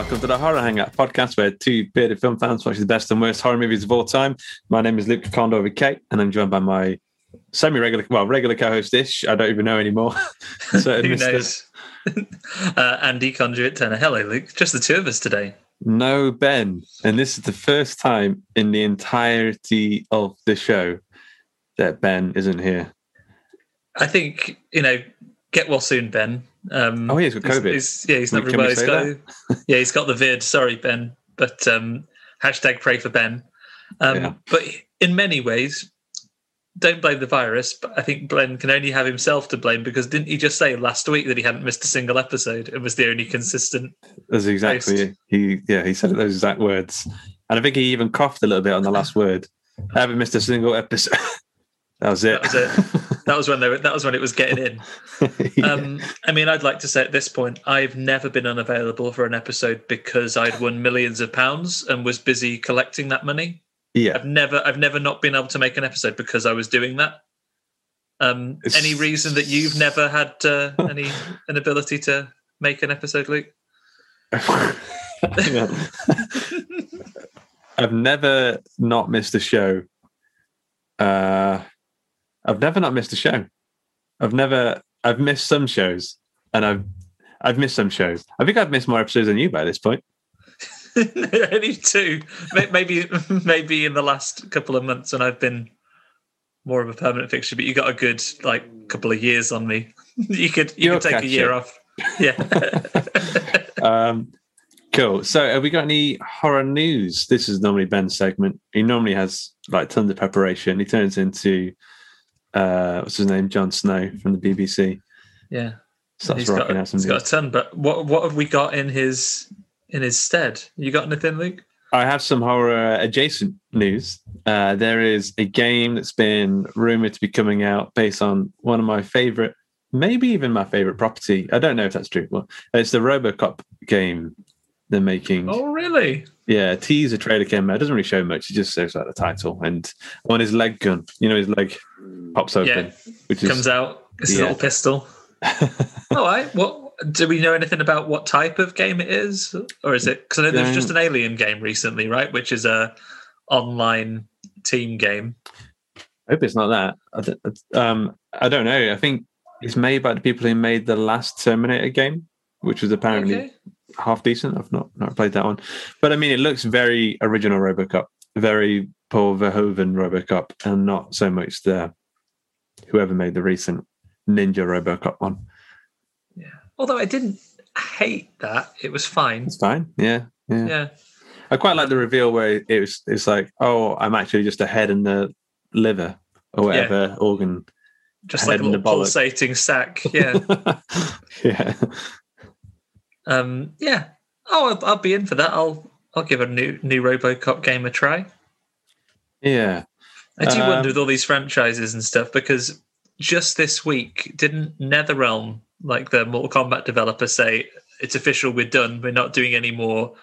Welcome to the Horror Hangout podcast, where two bearded film fans watch the best and worst horror movies of all time. My name is Luke Condor with Kate, and I'm joined by my semi-regular, well, regular co-host-ish. I don't even know anymore. so, Who Mr. knows? uh, Andy Conduit Turner. Hello, Luke. Just the two of us today. No Ben, and this is the first time in the entirety of the show that Ben isn't here. I think you know. Get well soon, Ben. Um, Oh, he has got he's- COVID. he's- yeah, he's not Can very we well. say He's got, yeah, he's got the vid. Sorry, Ben. But um, hashtag pray for Ben. Um, Yeah. But in many ways, don't blame the virus. But I think Ben can only have himself to blame because didn't he just say last week that he hadn't missed a single episode and was the only consistent? That's exactly he. Yeah, he said those exact words, and I think he even coughed a little bit on the last word. I haven't missed a single episode. that was it. That was it. That was when they were, that was when it was getting in. Um, I mean, I'd like to say at this point, I've never been unavailable for an episode because I'd won millions of pounds and was busy collecting that money. yeah, I've never, I've never not been able to make an episode because I was doing that. Um, any reason that you've never had uh, any an ability to make an episode, Luke? I've never not missed a show. Uh, I've never not missed a show. I've never. I've missed some shows, and I've I've missed some shows. I think I've missed more episodes than you by this point. Only two, maybe, maybe in the last couple of months, when I've been more of a permanent fixture. But you got a good like couple of years on me. You could, you You'll could take a year off. Yeah. Um, cool. So, have we got any horror news? This is normally Ben's segment. He normally has like tons of preparation. He turns into uh, what's his name, Jon Snow from the BBC. yeah. Starts He's got, rocking out some he's got a ton. But what what have we got in his in his stead? You got anything, Luke? I have some horror adjacent news. Uh, there is a game that's been rumored to be coming out based on one of my favorite, maybe even my favorite property. I don't know if that's true. Well, it's the Robocop game they're making. Oh, really? Yeah, a trailer came out. It doesn't really show much. It just shows like the title and on his leg gun. You know, his leg pops open, Yeah. which is Comes out. It's Yeah. a little pistol. All right. What do we know anything about what type of game it is, or is it? Because I know there was just an Alien game recently, right? Which is a online team game. I hope it's not that. I, th- um, I don't know. I think it's made by the people who made the last Terminator game, which was apparently Okay. Half decent. I've not not played that one, but I mean, it looks very original RoboCop, very Paul Verhoeven RoboCop, and not so much the whoever made the recent Ninja RoboCop one. Yeah, although I didn't hate that, it was fine. It's fine. Yeah, yeah. Yeah. I quite like the reveal where it was. It's like, oh, I'm actually just a head and the liver or whatever organ. Just like a little pulsating sack. Yeah. yeah. Um, yeah. Oh, I'll, I'll be in for that. I'll I'll give a new new RoboCop game a try. Yeah. I do Um, wonder with all these franchises and stuff because just this week, didn't NetherRealm, like the Mortal Kombat developer, say it's official, we're done, we're not doing any more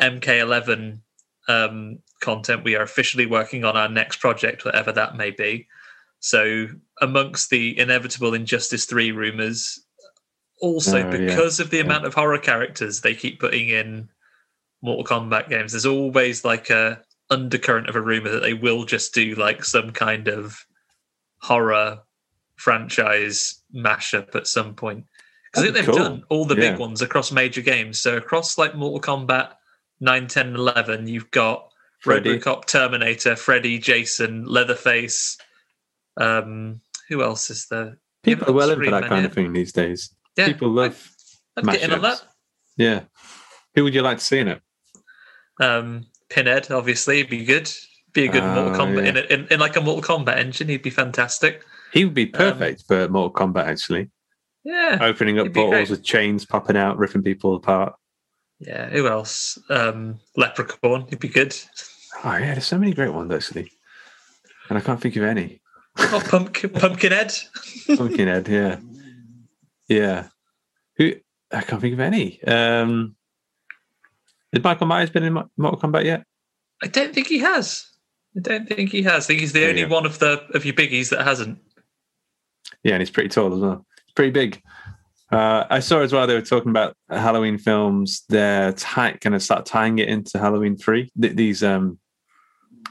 MK11 um, content. We are officially working on our next project, whatever that may be. So, amongst the inevitable Injustice 3 rumors, also Oh, yeah. because of the Yeah. amount of horror characters they keep putting in Mortal Kombat games, there's always like a undercurrent of a rumor that they will just do like some kind of horror franchise mashup at some point. Because I think they've cool. done all the Yeah. big ones across major games. So across like Mortal Kombat 9, 10, 11, you've got Freddy. Robocop, Terminator, Freddy, Jason, Leatherface. Um, who else is there? People are well in for that kind yeah. of thing these days. Yeah, People love. I'd get in on that. Yeah. Who would you like to see in it? Um, Pinhead, obviously, be good. Be a good Mortal Oh, Kombat yeah. in, a- in in like a Mortal Kombat engine. He'd be fantastic. He would Um, be perfect for Mortal Kombat, actually. Yeah, Opening up portals with chains popping out, ripping people apart. yeah. Who else? Um, Leprechaun. He'd be good. Oh, yeah, there's so many great ones, actually. And I can't think of any. Oh, Pumpkin, Pumpkinhead. Pumpkinhead, yeah. Yeah. Who I can't think of any. Um Has Michael Myers been in Mortal Kombat yet? I don't think he has. I don't think he has. I think he's the There only one of the of your biggies that hasn't. Yeah, and he's pretty tall as well. He's pretty big. Uh, I saw as well they were talking about Halloween films. They're tie, going to start tying it into Halloween three. Th- these, um,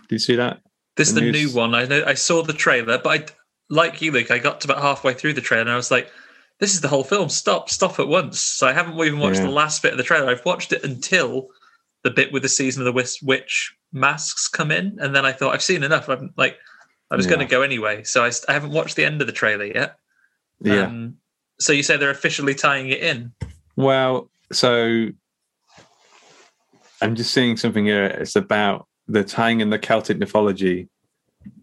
do you see that? This is The the new one. I know. I saw the trailer, but I, like you, Luke, I got to about halfway through the trailer and I was like, "This is the whole film. Stop, stop at once." So I haven't even watched Yeah. the last bit of the trailer. I've watched it until the bit with the season of the witch, masks come in, and then I thought I've seen enough. I'm like, I was Yeah. going to go anyway, so I, I haven't watched the end of the trailer yet. Yeah. Um, so you say they're officially tying it in? Well, so I'm just seeing something here. It's about the tying in the Celtic mythology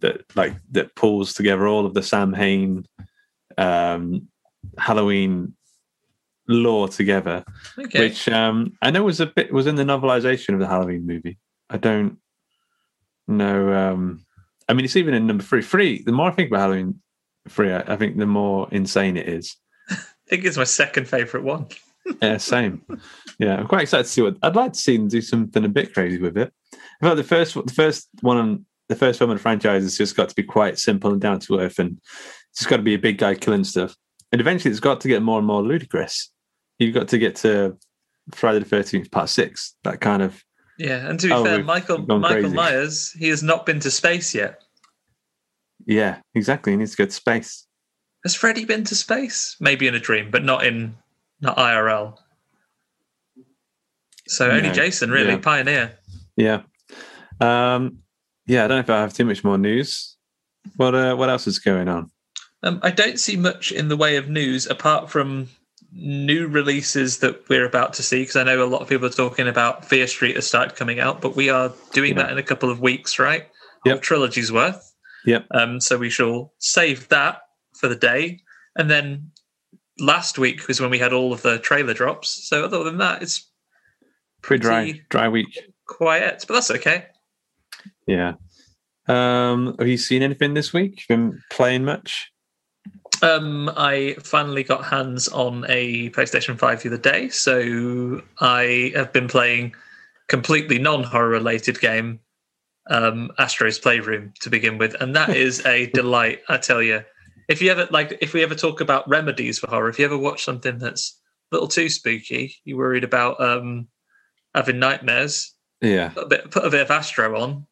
that like that pulls together all of the Samhain um, Halloween lore together, Okay. which um, I know was a bit was in the novelization of the Halloween movie. I don't know. Um, I mean, it's even in number three. Three. The more I think about Halloween three, I, I think the more insane it is. I think it's my second favorite one. Yeah, same. Yeah, I'm quite excited to see what I'd like to see them do something a bit crazy with it. I felt the first the first one on the first film in the franchise has just got to be quite simple and down to earth, and it's just got to be a big guy killing stuff. And eventually, it's got to get more and more ludicrous. You've got to get to Friday the Thirteenth Part Six, that kind of Yeah, and to be Oh, fair, Michael Michael crazy. Myers, he has not been to space yet. yeah, exactly. He needs to go to space. Has Freddy been to space? Maybe in a dream, but not in not IRL. So only No, Jason, really, yeah. pioneer. Yeah, um, yeah. I don't know if I have too much more news. What uh, what else is going on? Um, I don't see much in the way of news apart from new releases that we're about to see. Because I know a lot of people are talking about Fear Street has started coming out, but we are doing Yeah. that in a couple of weeks, right? Yep. Trilogy's worth. Yep. Um, so we shall save that for the day, and then last week was when we had all of the trailer drops. So other than that, it's Pretty dry, dry week. quiet, but that's okay. Yeah. Um, have you seen anything this week? Been playing much? Um, I finally got hands on a PlayStation 5 the other day, so I have been playing completely non-horror related game, um, Astro's Playroom to begin with, and that is a delight. I tell you, if you ever like, if we ever talk about remedies for horror, if you ever watch something that's a little too spooky, you're worried about um, having nightmares, Yeah. put a bit, put a bit of Astro on.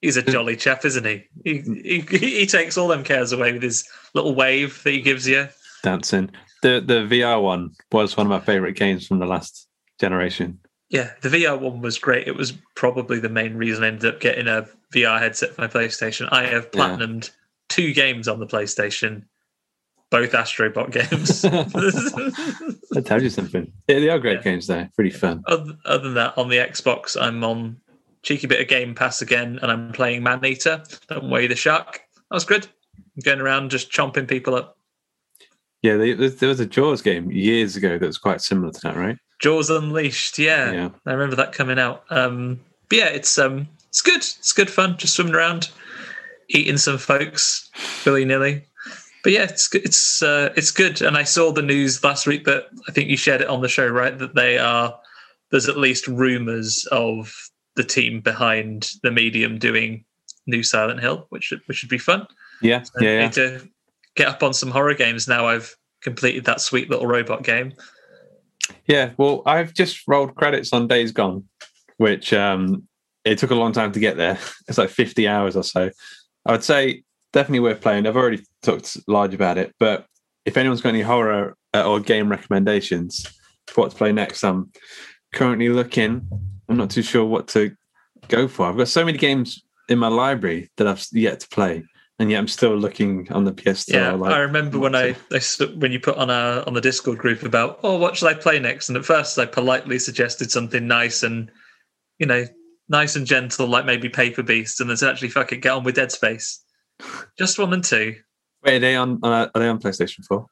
He's a jolly chap, isn't he? He, he? he takes all them cares away with his little wave that he gives you. Dancing. The the VR one was one of my favorite games from the last generation. Yeah, the VR one was great. It was probably the main reason I ended up getting a VR headset for my PlayStation. I have Yeah. platinumed two games on the PlayStation, both Astrobot games. That tells you something. Yeah, they are great Yeah. games though. Pretty fun. other, other than that, on the Xbox, I'm on cheeky bit of Game Pass again, and I'm playing Maneater. Don't weigh the shark. That was good. I'm going around just chomping people up. Yeah, they, there there was a Jaws game years ago that was quite similar to that, right? Jaws Unleashed. Yeah, Yeah. I remember that coming out. Um, but yeah, it's um, it's good. It's good fun. Just swimming around, eating some folks willy nilly. But yeah, it's it's uh, it's good. And I saw the news last week that I think you shared it on the show, right? That they are there's at least rumors of the team behind the medium doing new Silent Hill, which should, which should be fun. Yeah, So yeah, I yeah. need to get up on some horror games now. I've completed that sweet little robot game. Yeah, well, I've just rolled credits on Days Gone, which um, it took a long time to get there. It's like 50 hours or so. I would say definitely worth playing. I've already talked large about it, but if anyone's got any horror uh, or game recommendations for what to play next, I'm currently looking. I'm not too sure what to go for. I've got so many games in my library that I've yet to play, and yet I'm still looking on the PS. Yeah, like, I remember when I, I when you put on a on the Discord group about oh what should I play next, and at first I politely suggested something nice and you know nice and gentle like maybe Paper Beast, and then said actually fuck it, get on with Dead Space, just one and two. Wait, are they on? Uh, are they on PlayStation Four?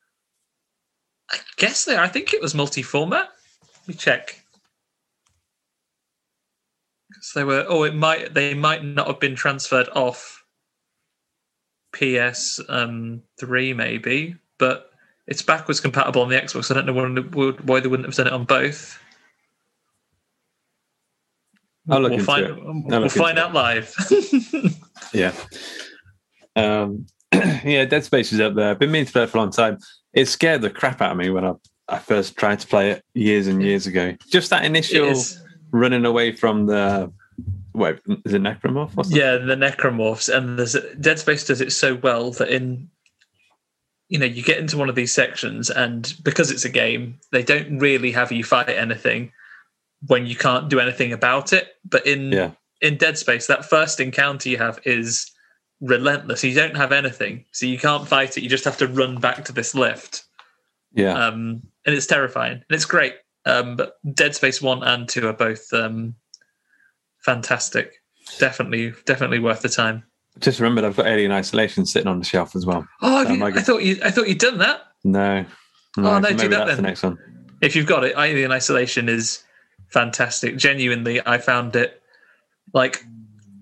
I guess they. I think it was multi-format. Let me check. 'Cause they were. Oh, it might. They might not have been transferred off PS um, three, maybe, but it's backwards compatible on the Xbox. I don't know why, why they wouldn't have done it on both. I'll look we'll into find. it. I'll We'll find out live. Yeah. Um, yeah, Dead Space is up there. I've been meaning to play it for a long time. It scared the crap out of me when I, I first tried to play it years and years ago. Just that initial. Running away from the wait, is it Necromorph or something? Yeah, the necromorphs, and there's Dead Space does it so well that in you know you get into one of these sections, and because it's a game, they don't really have you fight anything when you can't do anything about it. But in Yeah. in Dead Space, that first encounter you have is relentless. You don't have anything, so you can't fight it. You just have to run back to this lift, Yeah. um, and it's terrifying and it's great. Um, but Dead Space One and Two are both um, fantastic. Definitely, definitely worth the time. Just remembered I've got Alien Isolation sitting on the shelf as well. Oh, Um, you, I I thought you, I thought you'd done that. No. Oh, no, do that that's the next one. If you've got it, Alien Isolation is fantastic. Genuinely, I found it like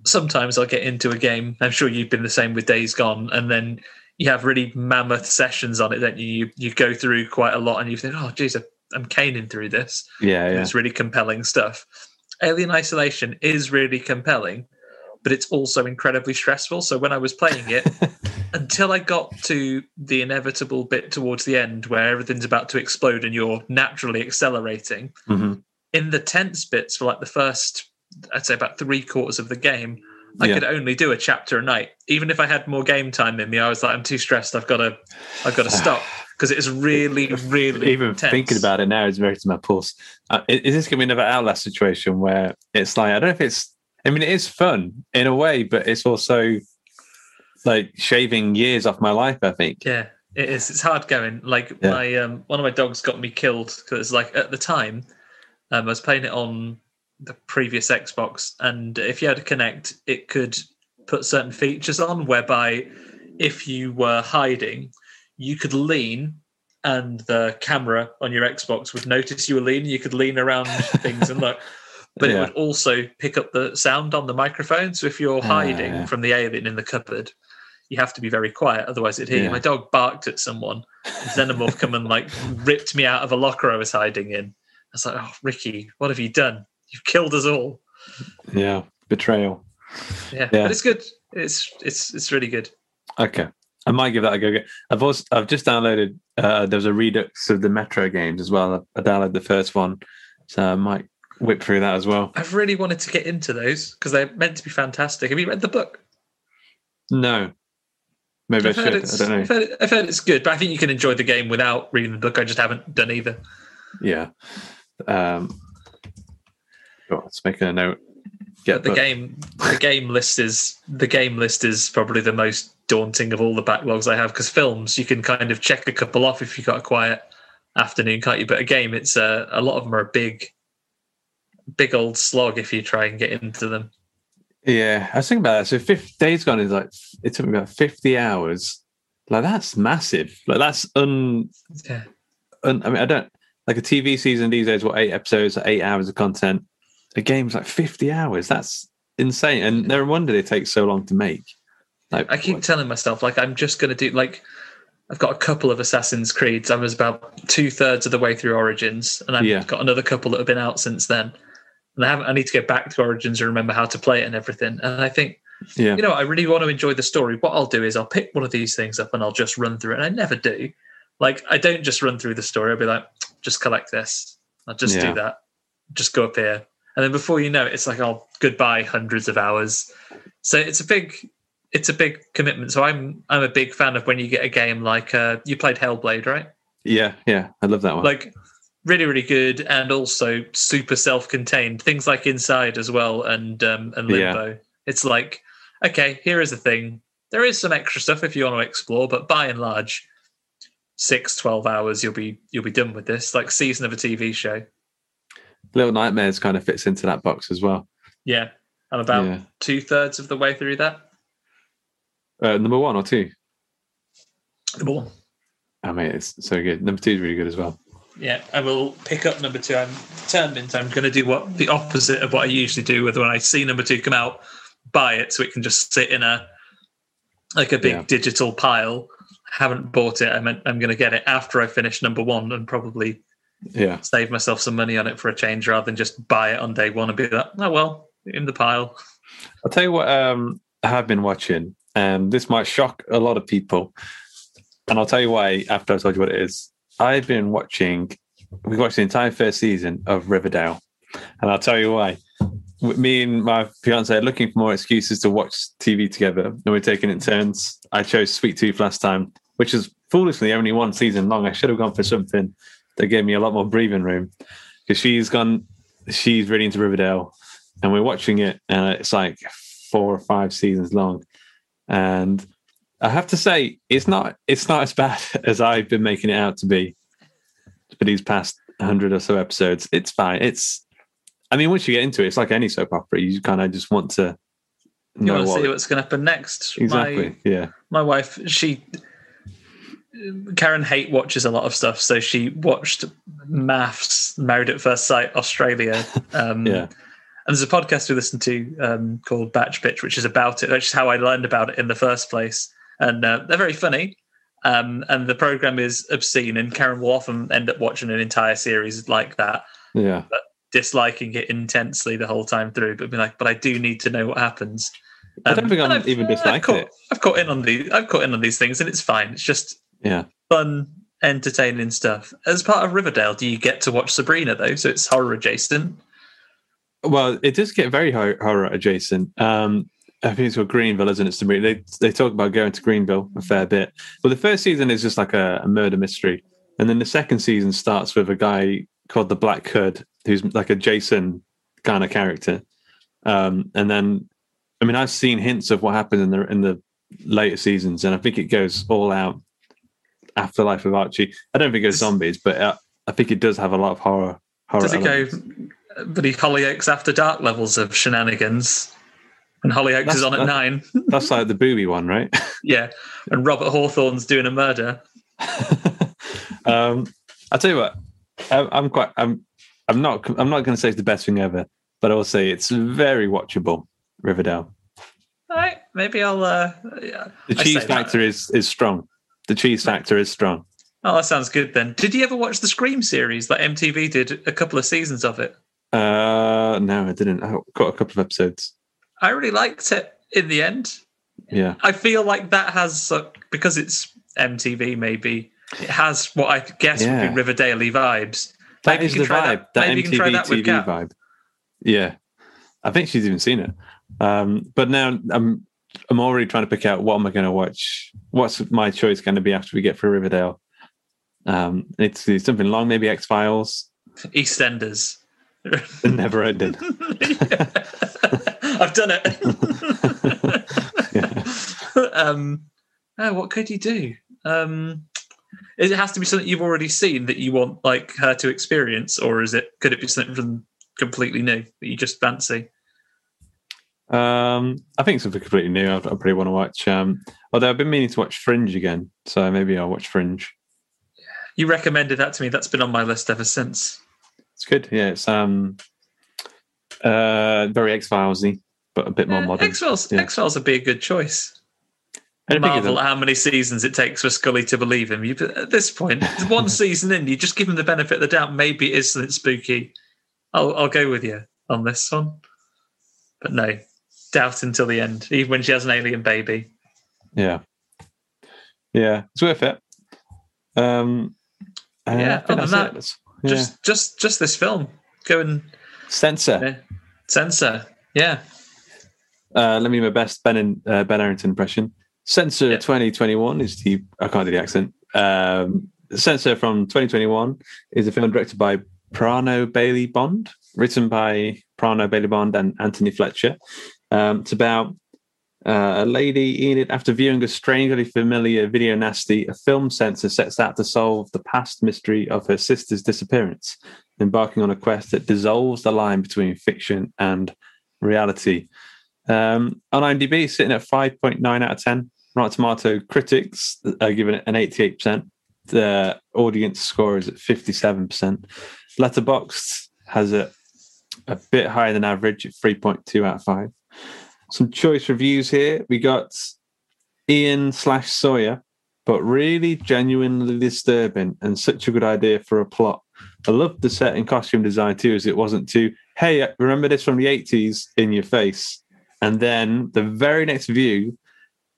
sometimes I'll get into a game. I'm sure you've been the same with Days Gone, and then you have really mammoth sessions on it. That you you, you go through quite a lot, and you think, oh, geez, I'm caning through this. Yeah, yeah. It's really compelling stuff. Alien Isolation is really compelling, but it's also incredibly stressful. So when I was playing it, until I got to the inevitable bit towards the end where everything's about to explode and you're naturally accelerating, hmm in the tense bits for like the first, I'd say about three quarters of the game, I Yeah. could only do a chapter a night. Even if I had more game time in me, I was like, I'm too stressed. I've got to, I've got to stop because it is really, really Even tense. thinking about it now is very to my pulse. Uh, is this going to be another Outlast situation where it's like I don't know if it's. I mean, it is fun in a way, but it's also like shaving years off my life. I think. Yeah, it is. It's hard going. Like Yeah. my um, one of my dogs got me killed because like at the time, um, I was playing it on the previous Xbox, and if you had to connect, it could put certain features on whereby if you were hiding, you could lean. And the camera on your Xbox would notice you were leaning. You could lean around things and look, but it would also pick up the sound on the microphone. So if you're Ah, hiding yeah. from the alien in the cupboard, you have to be very quiet, otherwise it'd hear you. My dog barked at someone. Xenomorph come and like ripped me out of a locker I was hiding in. I was like, "Oh, Ricky, what have you done? You've killed us all." Yeah, betrayal. Yeah, Yeah. but it's good. It's it's it's really good. Okay, I might give that a go. I've also I've just downloaded. Uh, there was a redux of the Metro games as well. I downloaded the first one, so I might whip through that as well. I've really wanted to get into those because they're meant to be fantastic. Have you read the book? No, maybe I I've heard, should. I don't know. I've, heard, I've heard it's good, but I think you can enjoy the game without reading the book. I just haven't done either. Yeah. Um, oh, let's make a note. But the book. game, the game list is the game list is probably the most daunting of all the backlogs I have because films you can kind of check a couple off if you've got a quiet afternoon, can't you? But a game, it's uh, a lot of them are a big, big old slog if you try and get into them. Yeah, I was thinking about that. So, fifth days gone is like it took me about fifty hours. Like that's massive. Like that's un. Yeah, un I mean, I don't like a TV season these days. What eight episodes, eight hours of content. A game's like fifty hours. That's insane, and no wonder they take so long to make. Like, I keep telling myself like I'm just going to do like I've got a couple of Assassin's Creeds. I was about two thirds of the way through Origins, and I've Yeah. got another couple that have been out since then. And I haven't. I need to go back to Origins and remember how to play it and everything. And I think yeah, you know I really want to enjoy the story. What I'll do is I'll pick one of these things up and I'll just run through it. And I never do. Like I don't just run through the story. I'll be like, just collect this. I'll just Yeah. do that. Just go up here, and then before you know it, it's like oh goodbye, hundreds of hours. So it's a big, it's a big commitment. So I'm I'm a big fan of when you get a game like uh, you played Hellblade, right? yeah, yeah. I love that one. Like really, really good, and also super self-contained. Things like Inside as well, and um, and Yeah. Limbo. It's like okay, here is the thing. There is some extra stuff if you want to explore, but by and large, six, 12 hours you'll be you'll be done with this. Like season of a TV show. Little Nightmares kind of fits into that box as well. Yeah, I'm about Yeah. two thirds of the way through that. Uh, number one or two? Number one. I mean, it's so good. Number two is really good as well. Yeah, I will pick up number two. I'm determined. I'm going to do what the opposite of what I usually do with when I see number two come out, buy it so it can just sit in a like a big Yeah. digital pile. Haven't bought it. I meant I'm going to get it after I finish number one and probably Yeah. save myself some money on it for a change rather than just buy it on day one and be like, oh well, in the pile. I'll tell you what um, I have been watching. Um, this might shock a lot of people. And I'll tell you why after I told you what it is. I've been watching, We've watched the entire first season of Riverdale. And I'll tell you why. Me and my fiance are looking for more excuses to watch TV together. And we're taking it in turns. I chose Sweet Tooth last time, which is foolishly only one season long. I should have gone for something that gave me a lot more breathing room because she's gone, she's really into Riverdale and we're watching it and it's like four or five seasons long. And i have to say it's not it's not as bad as i've been making it out to be for these past 100 or so episodes. It's fine. It's i mean once you get into it it's like any soap opera. You kind of just want to You know want to what see what's going to happen next. exactly My, yeah. my wife, she Karen hate watches a lot of stuff, so she watched Maths, Married at First Sight, Australia. Um, yeah And there's a podcast we listen to um, called Batch Bitch, which is about it, which is how I learned about it in the first place. And uh, they're very funny. Um, and the program is obscene, and Karen will often end up watching an entire series like that, yeah disliking it intensely the whole time through, but be like, "But I do need to know what happens." I don't think I'm I've- even I've disliked caught, it. I've caught in on these. I've caught in on these things, and it's fine. It's just yeah fun, entertaining stuff. As part of Riverdale, do you get to watch Sabrina though? So it's horror adjacent. well it does get very hor- horror adjacent um I think it's called Greendale, isn't it? Sabrina? They they talk about going to Greendale a fair bit. But the first season is just like a, a murder mystery, and then the second season starts with a guy called the Black Hood, who's like a Jason kind of character. Um, and then, I mean, I've seen hints of what happens in the in the later seasons, and I think it goes all out. Afterlife of Archie. I don't think it goes zombies, but uh, I think it does have a lot of horror. horror Does it go, elements. but he Hollyoaks after dark levels of shenanigans? And Hollyoaks That's- is on at nine. That's like the booby one, right? yeah. And Robert Hawthorne's doing a murder. um, I'll tell you what, I, I'm quite, I'm, I'm not, I'm not going to say it's the best thing ever, but I will say it's very watchable. Riverdale. All right. Maybe I'll. Uh, yeah, The I cheese factor that. is is strong. The cheese factor is strong. Oh, that sounds good then. Did you ever watch the Scream series? that MTV did a couple of seasons of it. Uh, no, I didn't. I got a couple of episodes. I really liked it in the end. Yeah, I feel like that has uh, because it's MTV. Maybe it has what I guess would Yeah. be Riverdale vibes. that Maybe is the vibe. That, maybe you can try MTV that TV vibe. Yeah, I think she's even seen it. Um, but now I'm I'm already trying to pick out what am I going to watch. What's my choice going to be after we get through Riverdale? Um, it's, it's something long, maybe X Files. EastEnders. Never ended. I've done it. um, oh, what could you do? Um, is it has to be something you've already seen that you want like her to experience, or is it could it be something from completely new that you just fancy? Um, I think something completely new. I, I probably want to watch. Um, although I've been meaning to watch Fringe again, so maybe I'll watch Fringe. You recommended that to me. That's been on my list ever since. It's good. Yeah, it's um, uh, very X Filesy, but a bit more modern. X Files. Yeah. X Files would be a good choice. And the thing is marvel at how many seasons it takes for Scully to believe him. You, at this point, one season in, you just give him the benefit of the doubt. Maybe it is something spooky. I'll, I'll go with you on this one. But no, doubt until the end, even when she has an alien baby. Yeah. Yeah, it's worth it. Um, uh, Yeah, other than that, yeah. Just, just, just this film. Go and censor. censor. Yeah, Uh, let me do my best Ben and uh, Ben Arrington impression. Censor Yeah. 2021 is the I can't do the accent. Um, Censor from 2021 is a film directed by Prano Bailey Bond, written by Prano Bailey Bond and Anthony Fletcher. Um, it's about uh, a lady Enid, after viewing a strangely familiar video nasty, a film censor sets out to solve the past mystery of her sister's disappearance, embarking on a quest that dissolves the line between fiction and reality. Um, on IMDb, sitting at 5.9 out of 10. Rotten Tomato critics are giving it an 88%. The audience score is at 57%. Letterboxd has it a bit higher than average at 3.2 out of 5. Some choice reviews here. We got Ian slash Sawyer, but really genuinely disturbing and such a good idea for a plot. I loved the set and costume design too, as it wasn't too, hey, remember this from the 80s in your face. And then the very next view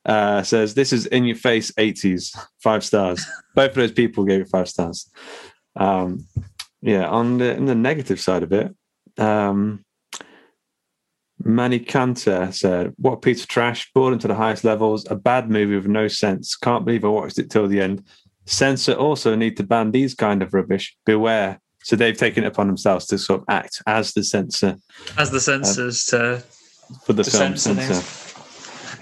uh, says, This is in your face 80s, five stars. Both of those people gave it five stars. Um, yeah, on the, on the negative side of it, um, Manny Cantor said, What a piece of trash, bored into the highest levels, a bad movie with no sense. Can't believe I watched it till the end. Censor also need to ban these kind of rubbish. Beware. So they've taken it upon themselves to sort of act as the censor as the censors to. for the film censor.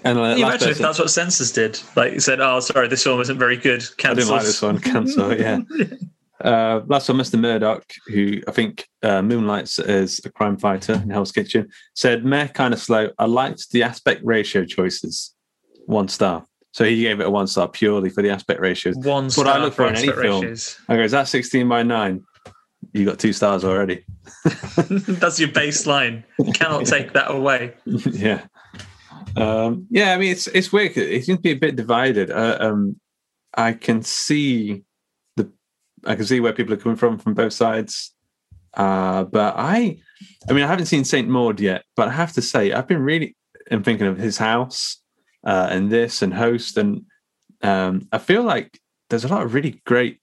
And uh, imagine if that's what censors did? Like you said, oh, sorry, this film isn't very good. I didn't like this one. Cancel. Yeah. Uh, last one, Mr. Murdoch, who I think uh, moonlights as a crime fighter in Hell's Kitchen, said, "Meh, kind of slow. I liked the aspect ratio choices. One star. So he gave it a one star purely for the aspect ratios. One What star I look for in any film. ratios. I go, is that 16 by 9? You got two stars already. That's your baseline. You cannot take that away. yeah. Um, yeah, I mean, it's it's weird. It seems to be a bit divided. Uh, um, I can see I can see where people are coming from from both sides. Uh, but I, I mean, I haven't seen Saint Maud yet, but I have to say, I've been really, I'm thinking of his house uh, and this and host, and um, I feel like there's a lot of really great.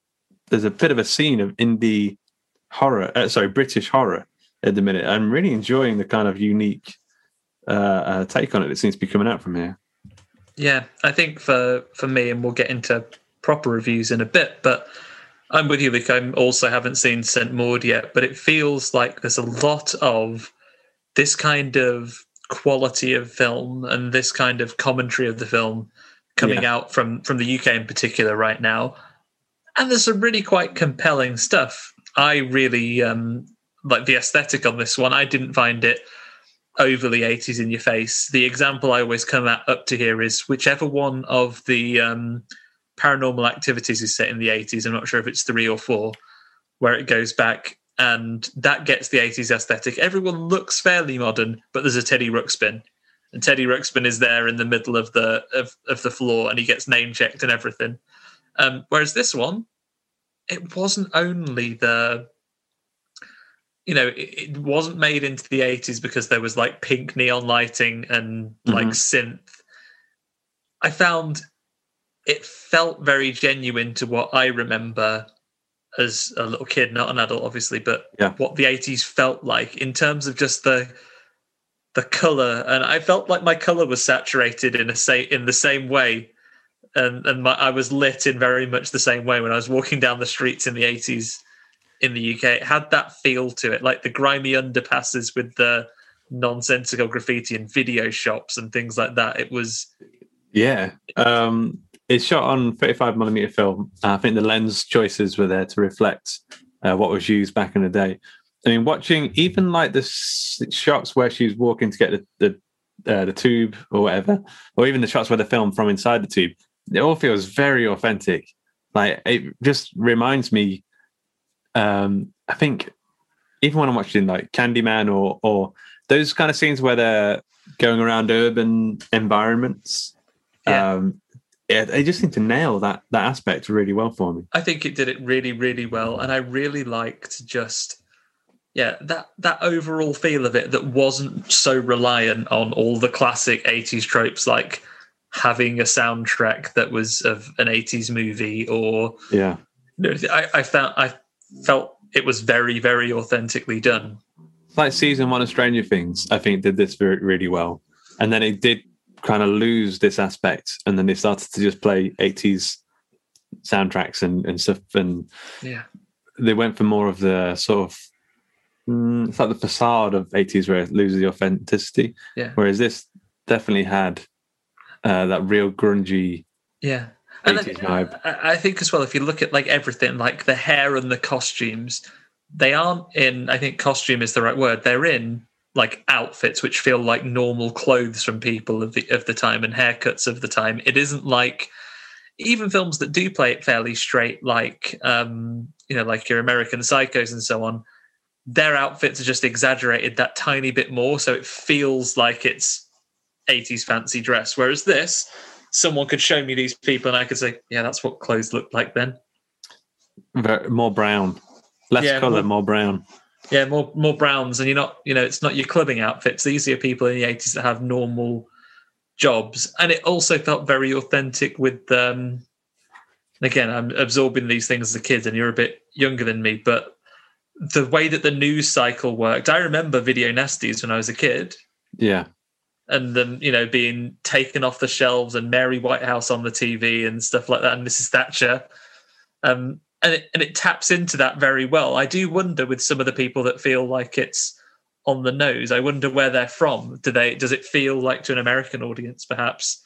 There's a bit of a scene of indie horror, uh, sorry, British horror at the minute. I'm really enjoying the kind of unique uh, uh, take on it that seems to be coming out from here. Yeah, I think for for me, and we'll get into proper reviews in a bit, but I'm with you, Luke. I also haven't seen St. Maud yet, but it feels like there's a lot of this kind of quality of film and this kind of commentary of the film coming Yeah. out from from the UK in particular right now. And there's some really quite compelling stuff. I really um like the aesthetic on this one. I didn't find it overly 80s in your face. The example I always come at, up to here is whichever one of the um, paranormal activities is set in the 80s. I'm not sure if it's three or four, where it goes back and that gets the 80s aesthetic. Everyone looks fairly modern, but there's a Teddy Ruxpin. And Teddy Ruxpin is there in the middle of the of, of the floor and he gets name checked and everything. Um, whereas this one, it wasn't only the you know, it, it wasn't made into the 80s because there was like pink neon lighting and like synth. I found it felt very genuine to what I remember as a little kid, not an adult, obviously, but Yeah. what the 80s felt like in terms of just the the color and i felt like my color was saturated in a say in the same way and and my, i was lit in very much the same way when i was walking down the streets in the 80s in the uk it had that feel to it like the grimy underpasses with the nonsensical graffiti and video shops and things like that it was Yeah. Um, it's shot on 35 millimeter film. I think the lens choices were there to reflect uh, what was used back in the day. I mean, watching even like the shots where she's walking to get the the, uh, the tube or whatever, or even the shots where they film from inside the tube, it all feels very authentic. Like it just reminds me. Um, I think even when I'm watching like Candyman or or those kind of scenes where they're going around urban environments, Yeah. um, yeah, they just seem to nail that that aspect really well for me. I think it did it really, really well, and I really liked just yeah that that overall feel of it that wasn't so reliant on all the classic 80s tropes like having a soundtrack that was of an 80s movie or Yeah, I, I found I felt it was very, very authentically done. Like season one of Stranger Things. I think did this really well, and then it did kind of lose this aspect, and then they started to just play 80s soundtracks and and stuff, and Yeah. they went for more of the sort of mm, it's like the facade of 80s where it loses the authenticity. Yeah. Whereas this definitely had uh, that real grungy Yeah. And 80s vibe. I, I think as well, if you look at like everything, like the hair and the costumes, they aren't in, I think costume is the right word. They're in like outfits which feel like normal clothes from people of the of the time and haircuts of the time. It isn't like even films that do play it fairly straight, like um, you know, like your American psychos and so on, their outfits are just exaggerated that tiny bit more, so it feels like it's 80s fancy dress. Whereas this, someone could show me these people and I could say, yeah, that's what clothes looked like then. More brown, less Yeah, color, more- more brown. Yeah, more more browns, and you're not, you know, it's not your clubbing outfits. These are people in the 80s that have normal jobs, and it also felt very authentic. With um, again, I'm absorbing these things as a kid, and you're a bit younger than me, but the way that the news cycle worked, I remember video nasties when I was a kid, Yeah, and then you know being taken off the shelves and Mary Whitehouse on the TV and stuff like that, and Mrs. Thatcher. Um, and it, and it taps into that very well. I do wonder with some of the people that feel like it's on the nose. I wonder where they're from. Do they? Does it feel like to an American audience, perhaps,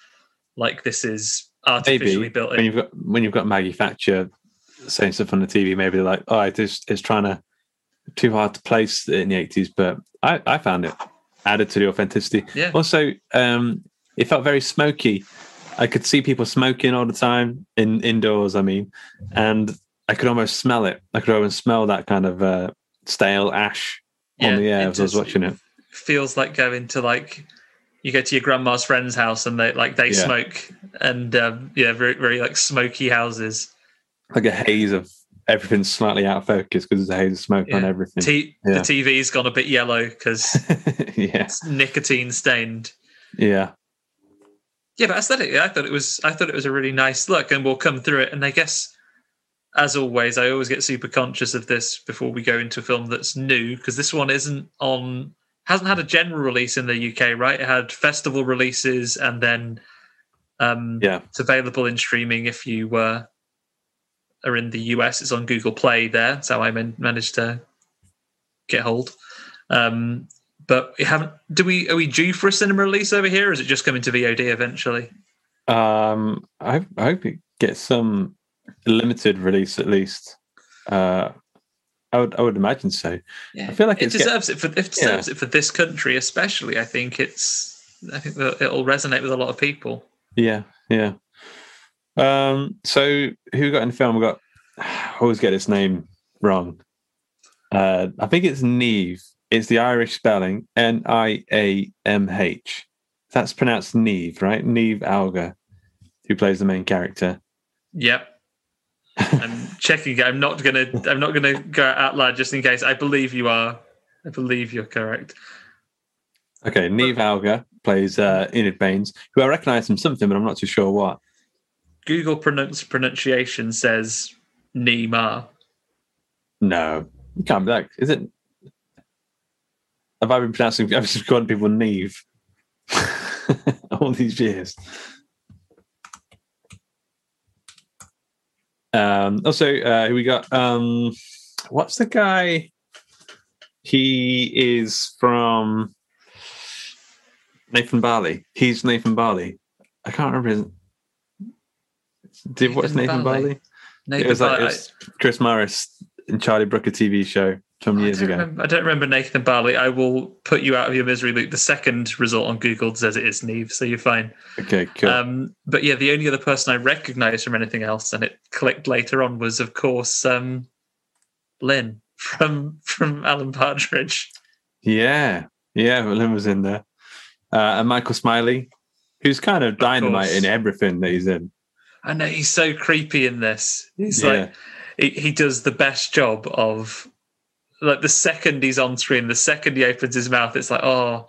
like this is artificially maybe built when you've got when you've got Maggie Thatcher saying stuff on the TV, maybe they're like, "Oh, it is it's trying to too hard to place in the eighties." But I, I found it added to the authenticity. Yeah. Also, um, it felt very smoky. I could see people smoking all the time in indoors. I mean, and I could almost smell it. I could almost smell that kind of uh, stale ash Yeah, on the air as I was watching it. feels like going to like you go to your grandma's friend's house and they like they Yeah. smoke and um, yeah, very very like smoky houses. Like a haze of everything's slightly out of focus because there's a haze of smoke on everything. T- Yeah. The TV's gone a bit yellow because yeah, it's nicotine stained. yeah. Yeah, but aesthetically, I thought it was I thought it was a really nice look, and we'll come through it. And I guess, as always, I always get super conscious of this before we go into a film that's new because this one isn't on hasn't had a general release in the UK, right? It had festival releases, and then um, Yeah. it's available in streaming if you uh, are in the US. It's on Google Play there. That's how I man- managed to get hold. Um, but we haven't. Do we? Are we due for a cinema release over here? Or is it just coming to VOD eventually? Um, I, I hope it gets some limited release at least. Uh, I would I would imagine so. Yeah, I feel like it it's get- deserves it for it deserves it for this country, especially. I think it's. I think that it'll resonate with a lot of people. Yeah, yeah. Um, so who got in the film? We got I always get his name wrong. Uh, I think it's Neve. It's the Irish spelling N I A M H. That's pronounced Neve, right? Neve Algar, who plays the main character. Yep. I'm checking. I'm not gonna. I'm not gonna go out loud just in case. I believe you are. I believe you're correct. Okay, Neve Algar plays uh, Enid Baines, who I recognise from something, but I'm not too sure what. Google pronounce pronunciation says Nima. No, you can't be that. Is it? Have I been pronouncing? I've just calling people Neve all these years. Um, also, uh, who we got? Um, what's the guy? He is from Nathan Barley. He's Nathan Barley. I can't remember his. Did what's Nathan Nathan Barley? Barley? Nathan it was like Barley- it was Chris Morris and Charlie Brooker TV show some I, years don't ago. remember, I don't remember Nathan Barley. I will put you out of your misery, Luke. The second result on Google says it is Neve, so you're fine. Okay, cool. Um, but yeah, the only other person I recognised from anything else, and it clicked later on, was of course um, Lynn from from Alan Partridge. yeah, yeah, well, Lynn was in there, uh, and Michael Smiley, who's kind of dynamite course. in everything that he's in. I know he's so creepy in this. He's Yeah. like he, he does the best job of like the second he's on screen, the second he opens his mouth, it's like, oh,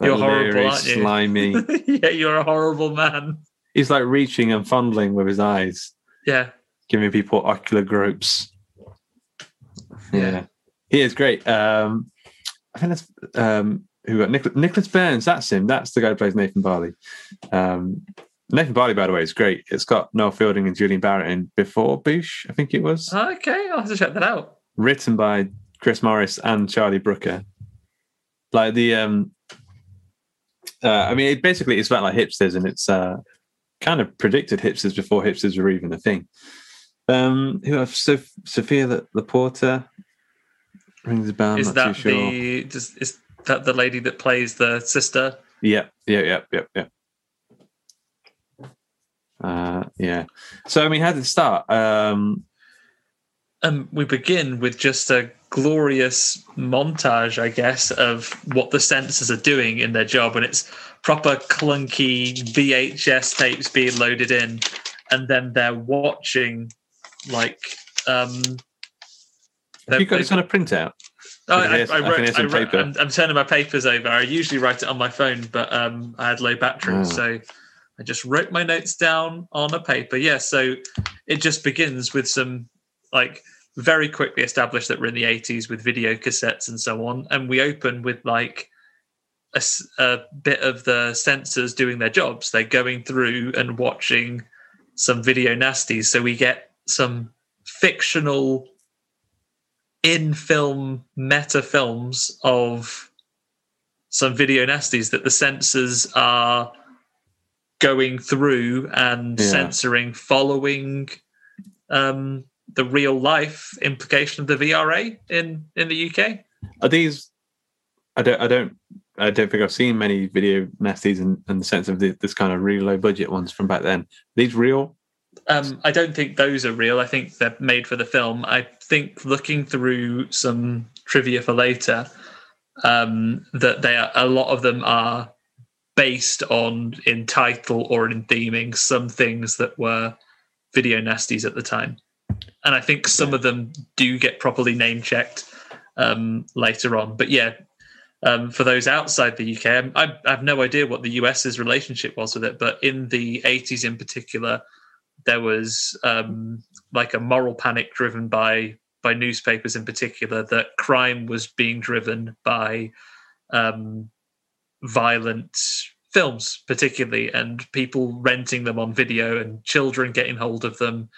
That you're horrible, aren't you? Slimy. yeah, you're a horrible man. He's like reaching and fondling with his eyes, Yeah, giving people ocular gropes. Yeah, Yeah. he is great. Um, I think that's um, who got Nicholas, Nicholas Burns. That's him. That's the guy who plays Nathan Barley. Um, Nathan Barley, by the way, is great. It's got Noel Fielding and Julian Barratt in before Boosh, I think it was. okay, I'll have to check that out. Written by Chris Morris and Charlie Brooker. Like the, um, uh, I mean, it basically it's about like hipsters, and it's uh, kind of predicted hipsters before hipsters were even a thing. Um, who have Soph- Sophia the, the Porter rings a bell. Is that sure. the does, is that the lady that plays the sister? Yeah, yeah, yeah, yeah, yeah. Uh, yeah. So I mean, how did it start? Um, Um, we begin with just a glorious montage, I guess, of what the censors are doing in their job, and it's proper clunky VHS tapes being loaded in, and then they're watching like um. have you got this on a printout? Oh, I I, I wrote, I wrote. I'm, I'm turning my papers over. I usually write it on my phone, but um, I had low battery, Oh. so I just wrote my notes down on a paper. Yeah, so it just begins with some like very quickly established that we're in the 80s with video cassettes and so on, and we open with like a bit of the censors doing their jobs. They're going through and watching some video nasties, so we get some fictional in film meta films of some video nasties that the censors are going through and Yeah. censoring following um, the real life implication of the VRA in in the UK. Are these? I don't. I don't. I don't think I've seen many video nasties in, in the sense of the, this kind of really low budget ones from back then. these real? Um, I don't think those are real. I think they're made for the film. I think looking through some trivia for later, um, that they are a lot of them are based on in title or in theming some things that were video nasties at the time, and I think some of them do get properly name checked um, later on. But yeah. Um, for those outside the UK, I, I have no idea what the US's relationship was with it, but in the 80s in particular, there was um, like a moral panic driven by by newspapers in particular that crime was being driven by um, violent films particularly and people renting them on video and children getting hold of them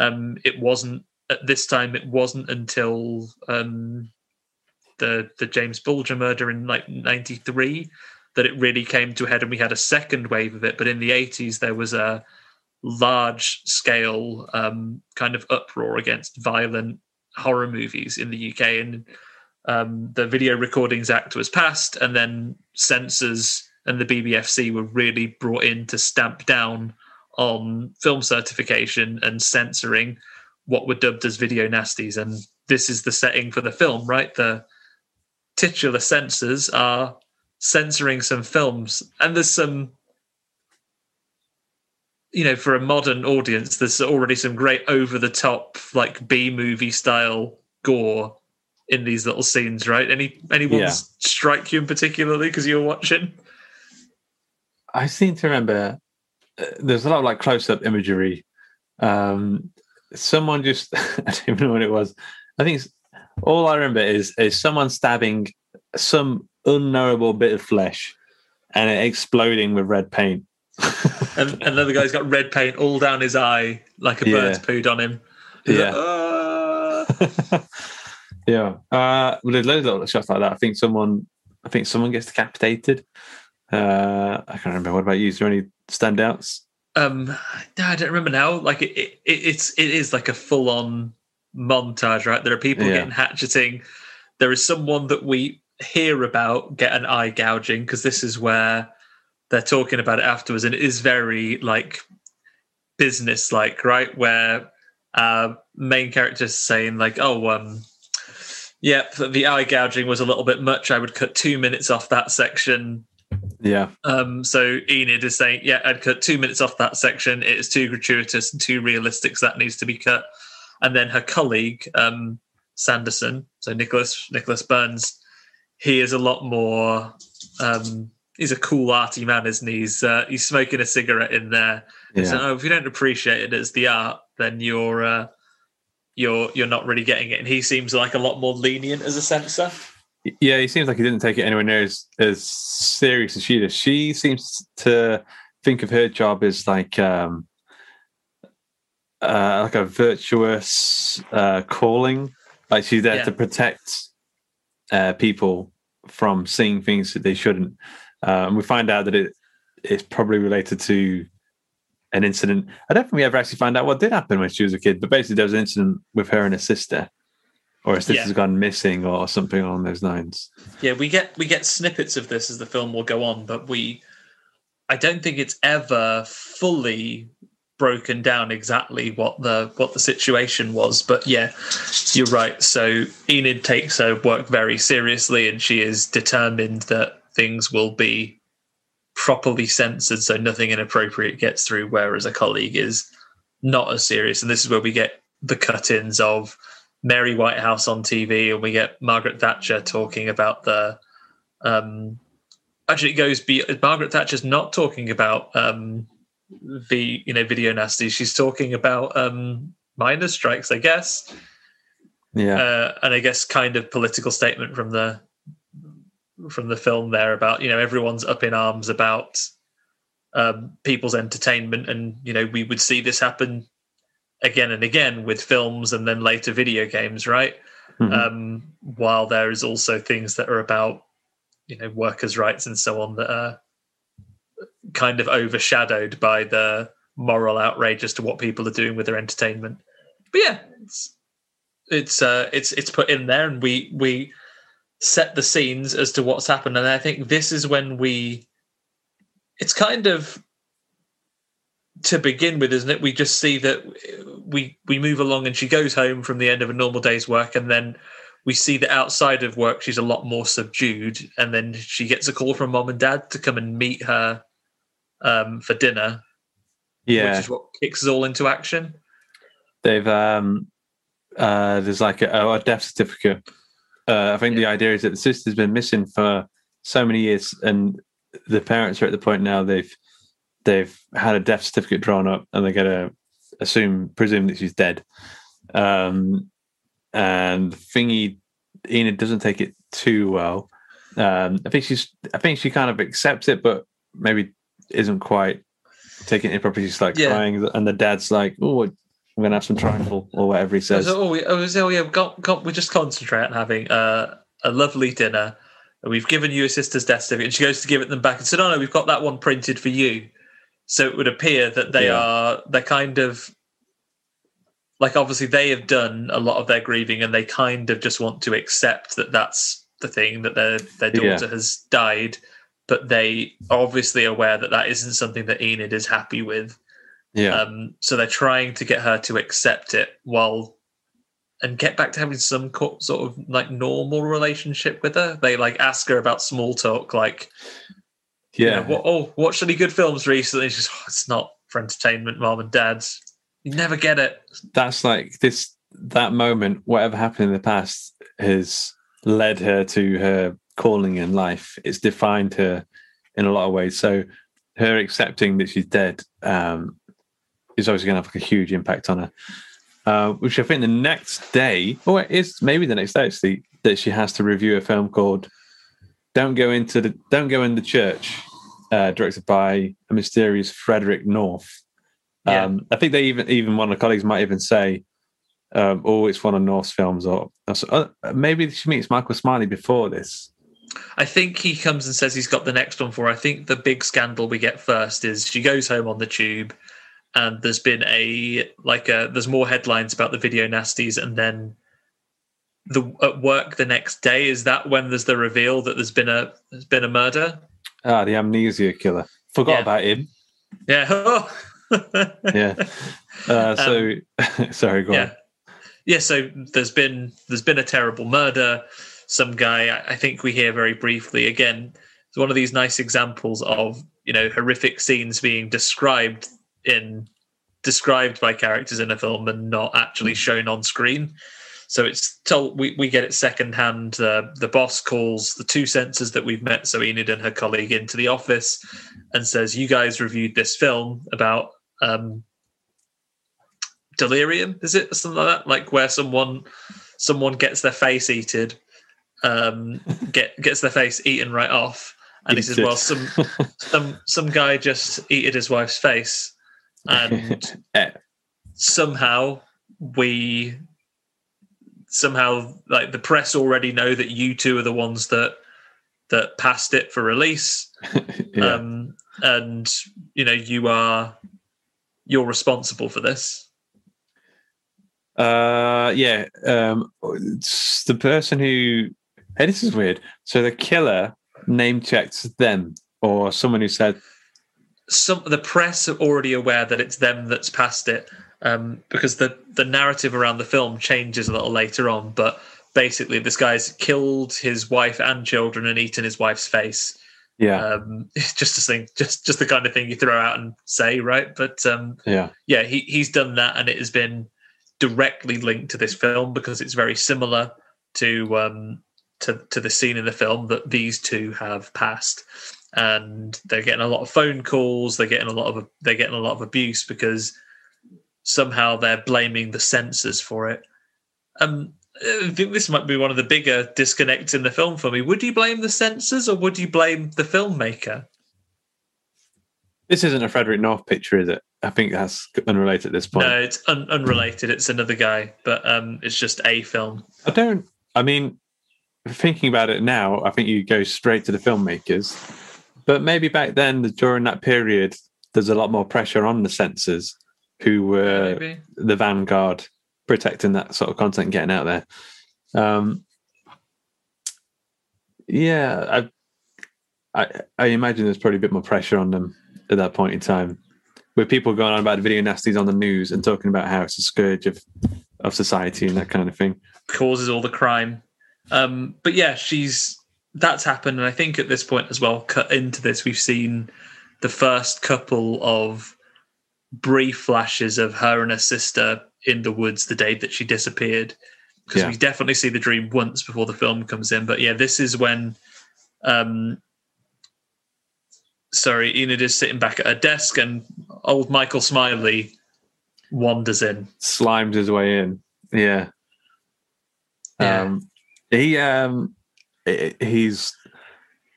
um, it wasn't at this time it wasn't until um, the the James Bulger murder in like 93 that it really came to a head and we had a second wave of it but in the 80s there was a large scale um, kind of uproar against violent horror movies in the UK. And um, the Video Recordings Act was passed, and then censors and the BBFC were really brought in to stamp down on film certification and censoring what were dubbed as video nasties. And this is the setting for the film, right? The titular censors are censoring some films, and there's some you know, for a modern audience, there's already some great over the top, like B movie style gore in these little scenes, right? Any any ones Yeah. strike you in particularly because you were watching? I seem to remember there's a lot of like close up imagery. Um, someone just I don't even know what it was. I think it's, all I remember is is someone stabbing some unknowable bit of flesh and it exploding with red paint. And another guy's got red paint all down his eye, like a Yeah. bird's pooed on him. He's Yeah. like, "Ah." yeah. Uh, well, there's loads of shots like that. I think someone, I think someone gets decapitated. Uh, I can't remember. What about you? Is there any standouts? um, no, I don't remember now. Like it, it, it's it is like a full on montage, right? There are people Yeah. getting hatcheting. There is someone that we hear about get an eye gouging because this is where they're talking about it afterwards, and it is very like business like, right? Where uh, main characters saying like, "Oh, um, yep, the eye gouging was a little bit much. I would cut two minutes off that section." Yeah. Um, so Enid is saying, yeah, I'd cut two minutes off that section. It is too gratuitous and too realistic, so that needs to be cut. And then her colleague, um, Sanderson, so Nicholas Nicholas Burns, he is a lot more. Um, he's a cool arty man, isn't he? He's uh, he's smoking a cigarette in there. Yeah. So oh, if you don't appreciate it as the art, then you're uh, you're you're not really getting it. And he seems like a lot more lenient as a censor. Yeah, he seems like he didn't take it anywhere near as, as serious as she does. She seems to think of her job as like um, uh, like a virtuous uh, calling. Like she's there Yeah. to protect uh, people from seeing things that they shouldn't. Uh, and we find out that it is probably related to an incident. I don't think we ever actually find out what did happen when she was a kid, but basically there was an incident with her and her sister, or her this Yeah. gone missing, or something along those lines. Yeah, we get we get snippets of this as the film will go on, but we I don't think it's ever fully broken down exactly what the what the situation was. But yeah, you're right. So Enid takes her work very seriously and she is determined that things will be properly censored so nothing inappropriate gets through, whereas a colleague is not as serious. And this is where we get the cut-ins of Mary Whitehouse on TV, and we get Margaret Thatcher talking about the. Um, actually, it goes. Be, Margaret Thatcher's not talking about um, the you know video nasty. She's talking about um, miners' strikes, I guess, Yeah. uh, and I guess kind of political statement from the from the film there about you know everyone's up in arms about um, people's entertainment, and you know we would see this happen again and again with films and then later video games, right? Mhm. Um, while there is also things that are about you know workers' rights and so on that are kind of overshadowed by the moral outrage as to what people are doing with their entertainment. But yeah, it's it's uh, it's it's put in there, and we we set the scenes as to what's happened. And I think this is when we, it's kind of to begin with, isn't it? We just see that we we move along, and she goes home from the end of a normal day's work, and then we see that outside of work she's a lot more subdued, and then she gets a call from mom and dad to come and meet her um, for dinner, yeah. which is what kicks us all into action. they've um uh there's like a, a death certificate uh i think the idea is that the sister's been missing for so many years and the parents are at the point now they've they've had a death certificate drawn up and they're gonna assume presume that she's dead um and thingy enid doesn't take it too well um i think she's i think she kind of accepts it but maybe isn't quite taking it properly she's like Yeah. crying and the dad's like oh I'm gonna have some trifle or whatever he says. oh, we, oh, so, yeah, we, got, got, we just concentrate on having uh, a lovely dinner. And we've given you a sister's death certificate. And she goes to give it them back and said, "Oh no, we've got that one printed for you." So it would appear that they Yeah. are they're kind of like obviously they have done a lot of their grieving, and they kind of just want to accept that that's the thing that their their Yeah. daughter has died. But they are obviously aware that that isn't something that Enid is happy with. Yeah, Um, so they're trying to get her to accept it while and get back to having some co- sort of like normal relationship with her. They like ask her about small talk, like, you yeah. know, oh, watched any good films recently? She's, oh, it's not for entertainment, mom and dad's. You never get it. That's like this. That moment, whatever happened in the past, has led her to her calling in life. It's defined her in a lot of ways. So, her accepting that she's dead um, is obviously going to have like a huge impact on her. Uh, which I think the next day, or it is maybe the next day actually, that she has to review a film called "Don't Go Into the Don't Go in the Church," uh, directed by a mysterious Frederick North. Yeah. Um, I think they even even one of the colleagues might even say, um, "Oh, it's one of North's films," or, or uh, maybe she meets Michael Smiley before this. I think he comes and says he's got the next one for her. I think the big scandal we get first is she goes home on the tube and there's been a like a there's more headlines about the video nasties and then the at work the next day is that when there's the reveal that there's been a there's been a murder Ah, the amnesia killer. Forgot Yeah. about him. yeah Yeah. Uh, so, sorry, go Um, yeah on. yeah so there's been there's been a terrible murder some guy I- i think we hear very briefly again it's one of these nice examples of you know horrific scenes being described in described by characters in a film and not actually shown on screen. So it's told we, we get it secondhand. Uh, the boss calls the two censors that we've met, so Enid and her colleague, into the office and says, "You guys reviewed this film about um, delirium, is it something like that? Like where someone someone gets their face eaten, um, get gets their face eaten right off." And he says, "Well, some some some guy just eated his wife's face, and Eh, somehow we somehow like the press already know that you two are the ones that that passed it for release yeah. um and you know you are you're responsible for this Uh, yeah. Um, it's the person who. Hey, this is weird. So the killer name checked them, or someone who said, some the press are already aware that it's them that's passed it um because the the narrative around the film changes a little later on but basically this guy's killed his wife and children and eaten his wife's face. "Yeah, um just a thing just just the kind of thing you throw out and say right? But um yeah, yeah, he he's done that, and it has been directly linked to this film because it's very similar to um to to the scene in the film that these two have passed, and they're getting a lot of phone calls, they're getting a lot of they're getting a lot of abuse because somehow they're blaming the censors for it. Um, I think this might be one of the bigger disconnects in the film for me. Would you blame the censors or would you blame the filmmaker? this isn't a Frederick North picture, is it? I think that's unrelated at this point. No, it's un- unrelated. It's another guy, but um, it's just a film. I don't. I mean, thinking about it now, I think you go straight to the filmmakers. But maybe back then, during that period, there's a lot more pressure on the censors, who were Maybe. the vanguard protecting that sort of content getting out there. Um, yeah, I, I, I imagine there's probably a bit more pressure on them at that point in time, with people going on about video nasties on the news and talking about how it's a scourge of of society and that kind of thing. causes all the crime. Um, but yeah, she's that's happened, and I think at this point as well, cut into this, we've seen the first couple of brief flashes of her and her sister in the woods the day that she disappeared. Because Yeah. we definitely see the dream once before the film comes in. But yeah, this is when um sorry, Enid is sitting back at her desk and old Michael Smiley wanders in. Slimes his way in. Yeah. Yeah. Um, he um, he's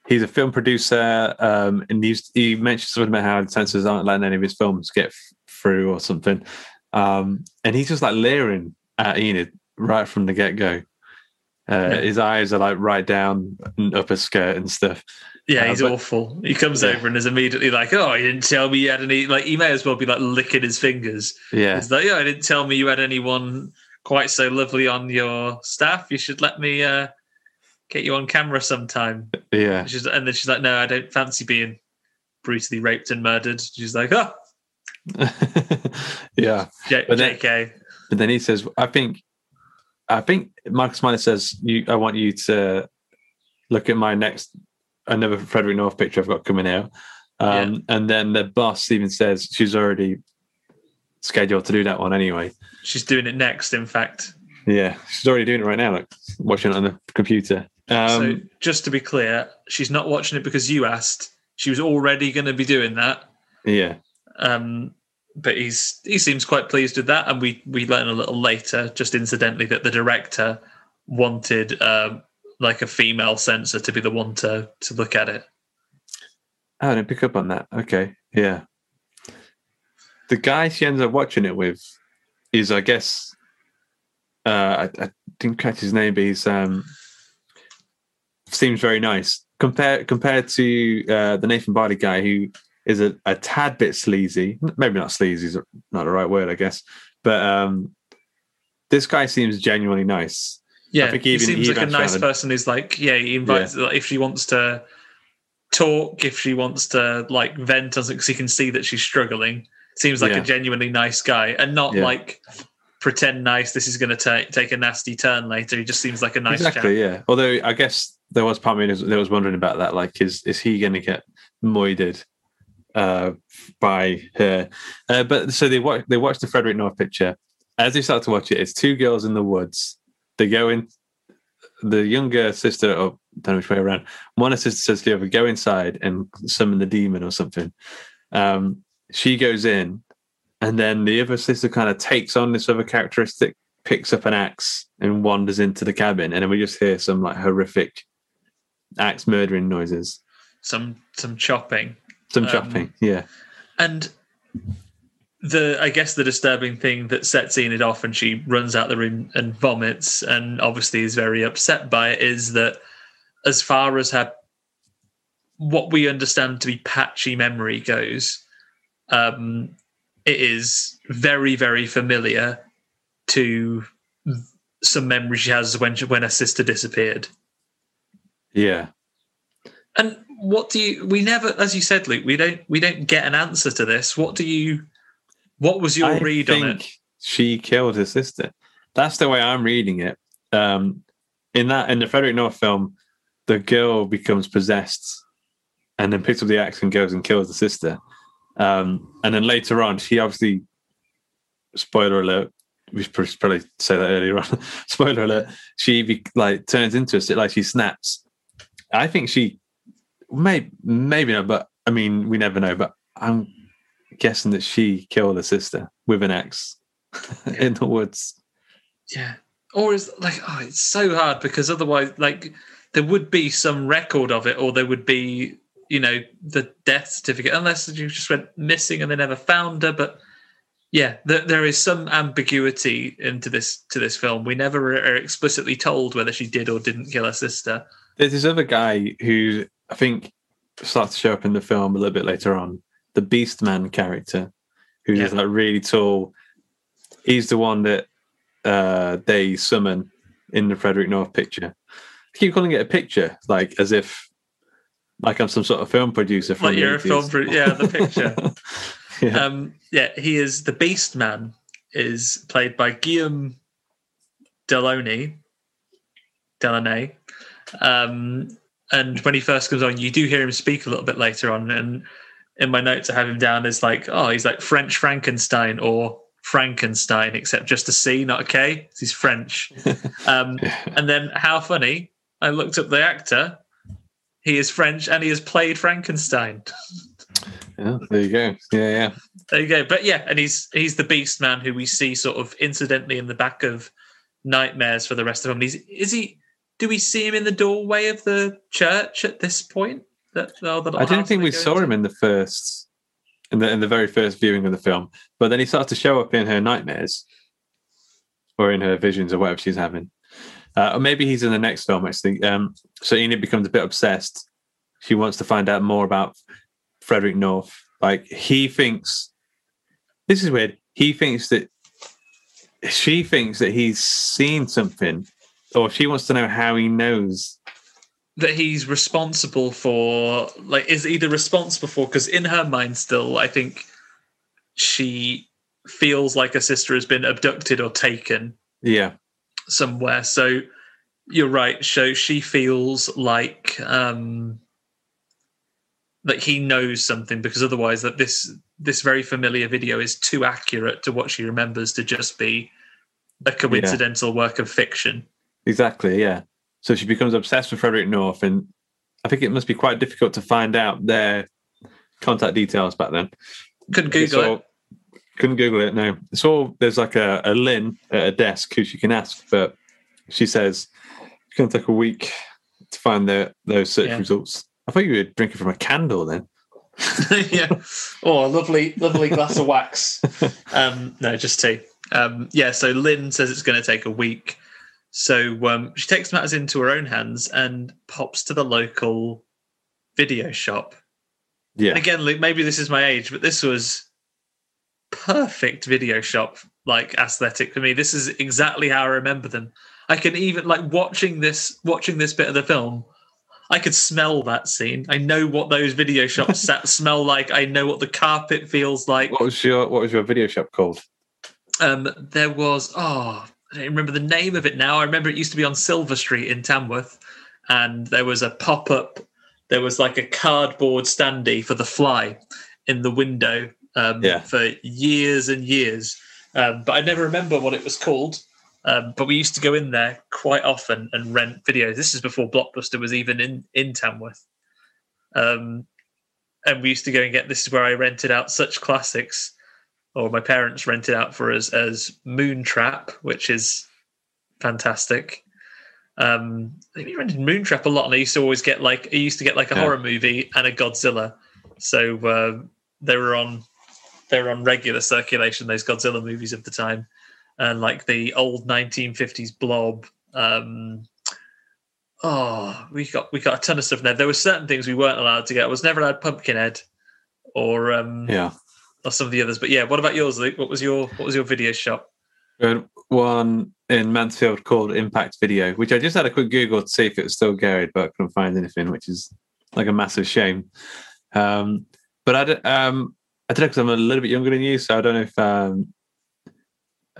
he's a film producer, um, and he's, he mentioned something about how the censors aren't letting any of his films get f- through or something. Um, and he's just like leering at Enid right from the get go. Uh, Yeah. His eyes are like right down and up her skirt and stuff. Yeah, Uh, he's but- awful. He comes Yeah. over and is immediately like, "Oh, you didn't tell me you had any." Like, he may as well be like licking his fingers. Yeah, He's like, "Yeah, I didn't tell me you had anyone quite so lovely on your staff. You should let me uh, get you on camera sometime." yeah, She's, and then she's like, "No, I don't fancy being brutally raped and murdered." She's like, "Oh, yeah. J- But then- JK." But then he says, "I think, I think." Marcus Smiley says, "You, I want you to look at my next another Frederick North picture I've got coming out." Um, And then the boss even says she's already scheduled to do that one anyway. She's doing it next. In fact, Yeah, she's already doing it right now, like watching it on the computer. Um, so just to be clear, she's not watching it because you asked. She was already going to be doing that. yeah, Um, but he's he seems quite pleased with that, and we we learn a little later, just incidentally, that the director wanted um, like a female censor to be the one to to look at it. Oh, I didn't pick up on that. Okay, yeah. The guy she ends up watching it with is, I guess, uh, I, I didn't catch his name, but he's um, seems very nice compared compared to uh, the Nathan Barley guy, who is a, a tad bit sleazy. Maybe not sleazy is not the right word, I guess, but um, this guy seems genuinely nice. Yeah, think he seems like a nice person. Who's like, yeah, he invites like, if she wants to talk, if she wants to like vent on because he can see that she's struggling. Seems like Yeah. a genuinely nice guy, and not Yeah. like pretend nice. This is going to take take a nasty turn later. He just seems like a nice exactly, chap. yeah. Although I guess there was part of me that was wondering about that. Like, is is he going to get moided uh, by her? Uh, but so they watch they watch the Frederick North picture. As they start to watch it, it's two girls in the woods. They go in. The younger sister, or don't know which way around. One sister says to the other, "Go inside and summon the demon or something." Um, she goes in, and then the other sister kind of takes on this other characteristic, picks up an axe and wanders into the cabin, and then we just hear some like horrific axe murdering noises, Some some chopping. some Um, chopping. Yeah, And the I guess the disturbing thing that sets Enid off and she runs out the room and vomits and obviously is very upset by it is that as far as her what we understand to be patchy memory goes, um, it is very, very familiar to some memory she has when she, when her sister disappeared. yeah. And what do you? We never, as you said, Luke. We don't. We don't get an answer to this. What do you? What was your I read think on it? She killed her sister. That's the way I'm reading it. Um, in that, in the Frederick North film, the girl becomes possessed, and then picks up the axe and goes and kills the sister. Um, and then later on, she obviously, spoiler alert, we should probably say that earlier on. spoiler alert, she be, like turns into a like she snaps. I think she, may maybe not, but I mean, we never know. But I'm guessing that she killed her sister with an axe in the woods. Yeah. Or is like oh, it's so hard because otherwise, like there would be some record of it, or there would be you know the death certificate, unless you just went missing and they never found her. But yeah, there, there is some ambiguity into this to this film. We never are explicitly told whether she did or didn't kill her sister. There's this other guy who I think starts to show up in the film a little bit later on, the Beast Man character, who's Yeah. like really tall. He's the one that uh, they summon in the Frederick North picture. I keep calling it a picture, like as if like I'm some sort of film producer from Like you're a film, pro- yeah, the picture. yeah. um, yeah, he is the Beast Man. Is played by Guillaume Delaunay, Delaney. Um, and when he first comes on, you do hear him speak a little bit later on. And in my notes, I have him down as like, oh, he's like French Frankenstein or Frankenstein, except just a C, not a K. He's French. Um, and then how funny! I looked up the actor. He is French and he has played Frankenstein. yeah, there you go. Yeah, yeah. There you go. But yeah, and he's he's the Beast Man who we see sort of incidentally in the back of Nightmares for the rest of them. He's is he? Do we see him in the doorway of the church at this point? That, I didn't think we saw into? him in the first, in the in the very first viewing of the film. But then he starts to show up in her nightmares, or in her visions, or whatever she's having. Uh, or maybe he's in the next film. Actually, um, so Enid becomes a bit obsessed. She wants to find out more about Frederick North. Like he thinks, this is weird. He thinks that she thinks that he's seen something, or she wants to know how he knows that he's responsible for like is either responsible for because in her mind still i think she feels like her sister has been abducted or taken Yeah, somewhere. So you're right. So she feels like um that he knows something because otherwise that this this very familiar video is too accurate to what she remembers to just be a coincidental work of fiction. Exactly, yeah. So she becomes obsessed with Frederick North, and I think it must be quite difficult to find out their contact details back then. couldn't google all- it Couldn't Google it. No, it's all there's like a, a Lynn at a desk who she can ask, but she says it's going to take a week to find the, those search Yeah. results. I thought you were drinking from a candle then. yeah. Oh, a lovely, lovely glass of wax. Um, no, just tea. Um, yeah, so Lynn says it's going to take a week. So um, she takes matters into her own hands and pops to the local video shop. Yeah, And again, Luke, maybe this is my age, but this was perfect video shop like aesthetic for me. This is exactly how I remember them. I can even like watching this watching this bit of the film. I could smell that scene. I know what those video shops smell like. I know what the carpet feels like. What was your What was your video shop called? Um, there was oh, I don't remember the name of it now. I remember it used to be on Silver Street in Tamworth, and there was a pop up. There was like a cardboard standee for the fly in the window um, Yeah. for years and years. Um, but I never remember what it was called. Um, but we used to go in there quite often and rent videos. This is before Blockbuster was even in in Tamworth. Um, and we used to go and get. This is where I rented out such classics, or my parents rented out for us as Moontrap, which is fantastic. Um, I think we rented Moontrap a lot, and I used to always get like I used to get like a Yeah. horror movie and a Godzilla. So uh, they were on they were on regular circulation. Those Godzilla movies of the time, and like the old 1950s Blob. Um, oh, we got we got a ton of stuff there. There were certain things we weren't allowed to get. I was never allowed Pumpkinhead, or um, Yeah. or some of the others. But yeah, what about yours, Luke? What was your what was your video shop? One in Mansfield called Impact Video, which I just had a quick Google to see if it was still going, but I couldn't find anything, which is like a massive shame. Um, but I, don't- um, I don't know because I'm a little bit younger than you, so I don't know if um,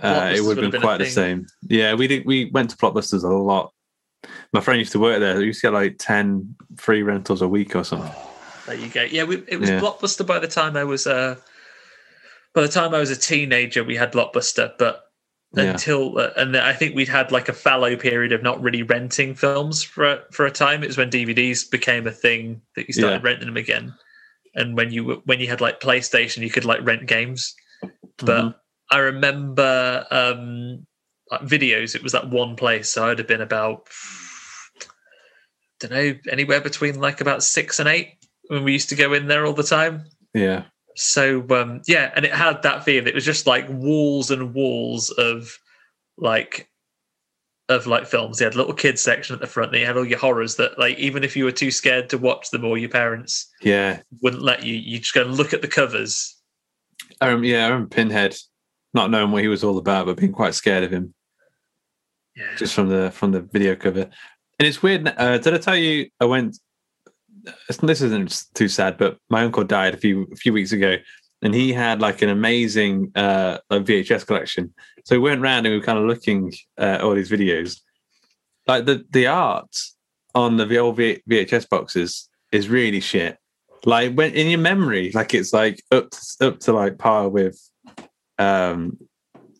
uh, it would have been been quite the same. Yeah, we did. We went to Blockbusters a lot. My friend used to work there. He used to get like ten free rentals a week or something. There you go. Yeah, we, it was Yeah. Blockbuster by the time I was uh by the time I was a teenager. We had Blockbuster, but Yeah. until uh, and I think we'd had like a fallow period of not really renting films for for a time. It was when DVDs became a thing that you started Yeah. renting them again, and when you when you had like PlayStation, you could like rent games. But Mhm. I remember um like videos. It was that one place, so I'd have been about I don't know anywhere between like about six and eight when we used to go in there all the time. yeah, So um yeah, and it had that feel. It was just like walls and walls of like of like films. They had a little kids section at the front. And you had all your horrors that like even if you were too scared to watch them or your parents yeah. wouldn't let you, you just go and look at the covers. I remember, yeah, I remember Pinhead, not knowing what he was all about, but being quite scared of him. Yeah. just from the from the video cover. And it's weird. Uh, did I tell you I went? This isn't too sad, but my uncle died a few a few weeks ago, and he had like an amazing uh, VHS collection. So we went round and we were kind of looking at all these videos. Like the the art on the old V- VHS boxes is really shit. Like when in your memory, like it's like up to, up to like par with um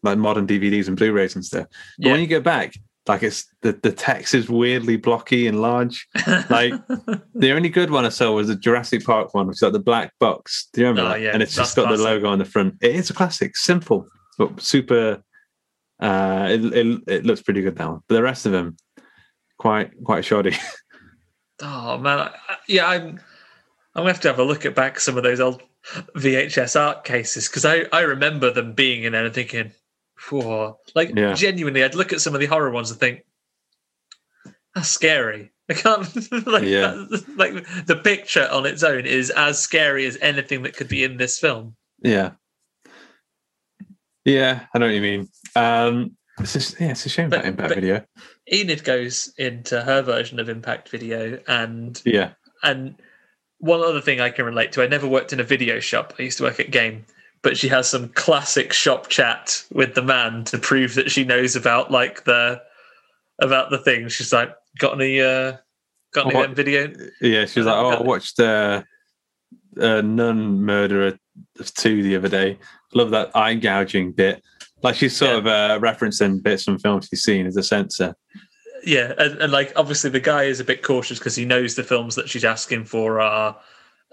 like modern DVDs and Blu-rays and stuff. But Yeah. when you go back, like it's the, the text is weirdly blocky and large. Like the only good one I saw was the Jurassic Park one, which is like the black box. Do you remember Oh, that? yeah, and it's just got the logo on the front. It is a classic, simple but super. Uh, it, it it looks pretty good that one, but the rest of them quite quite shoddy. Oh man, I- yeah, I'm. I'm gonna have to have a look at back some of those old VHS art cases because I I remember them being in there and thinking, whoa, like Yeah. genuinely, I'd look at some of the horror ones and think, that's scary. I can't like Yeah. that- like the picture on its own is as scary as anything that could be in this film. yeah, yeah, I know what you mean. Um, it's just, yeah, it's a shame But- about Impact Video. Enid goes into her version of Impact Video and Yeah, And one other thing I can relate to, I never worked in a video shop. I used to work at Game, but she has some classic shop chat with the man to prove that she knows about like the about the thing. She's like, "Got any? uh Got any What- video?" yeah. she's like, "Oh, I watched uh, uh, Nun Murderer two the other day. Love that eye gouging bit. Like she's sort Yeah. of uh, referencing bits from films she's seen as a censor. Yeah, and, and like obviously the guy is a bit cautious because he knows the films that she's asking for are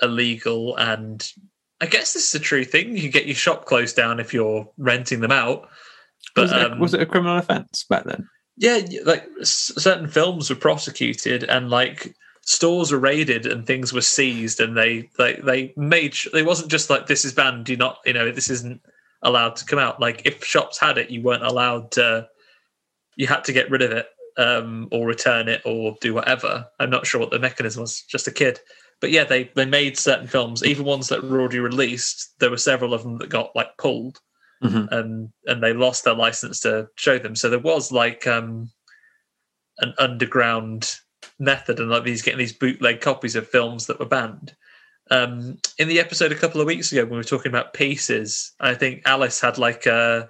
illegal, and I guess this is a true thing. You get your shop closed down if you're renting them out. But was, it, um, was it a criminal offence back then? yeah like s- certain films were prosecuted and like stores were raided and things were seized and they like they made sh- they wasn't just like this is banned do not you know this isn't allowed to come out like if shops had it you weren't allowed to you had to get rid of it um or return it or do whatever i'm not sure what the mechanism was just a kid but yeah they they made certain films even ones that were already released there were several of them that got like pulled Mhm. and and they lost their license to show them. So there was like um an underground method, and like these getting these bootleg copies of films that were banned. Um, in the episode a couple of weeks ago when we were talking about pieces, I think Alice had like a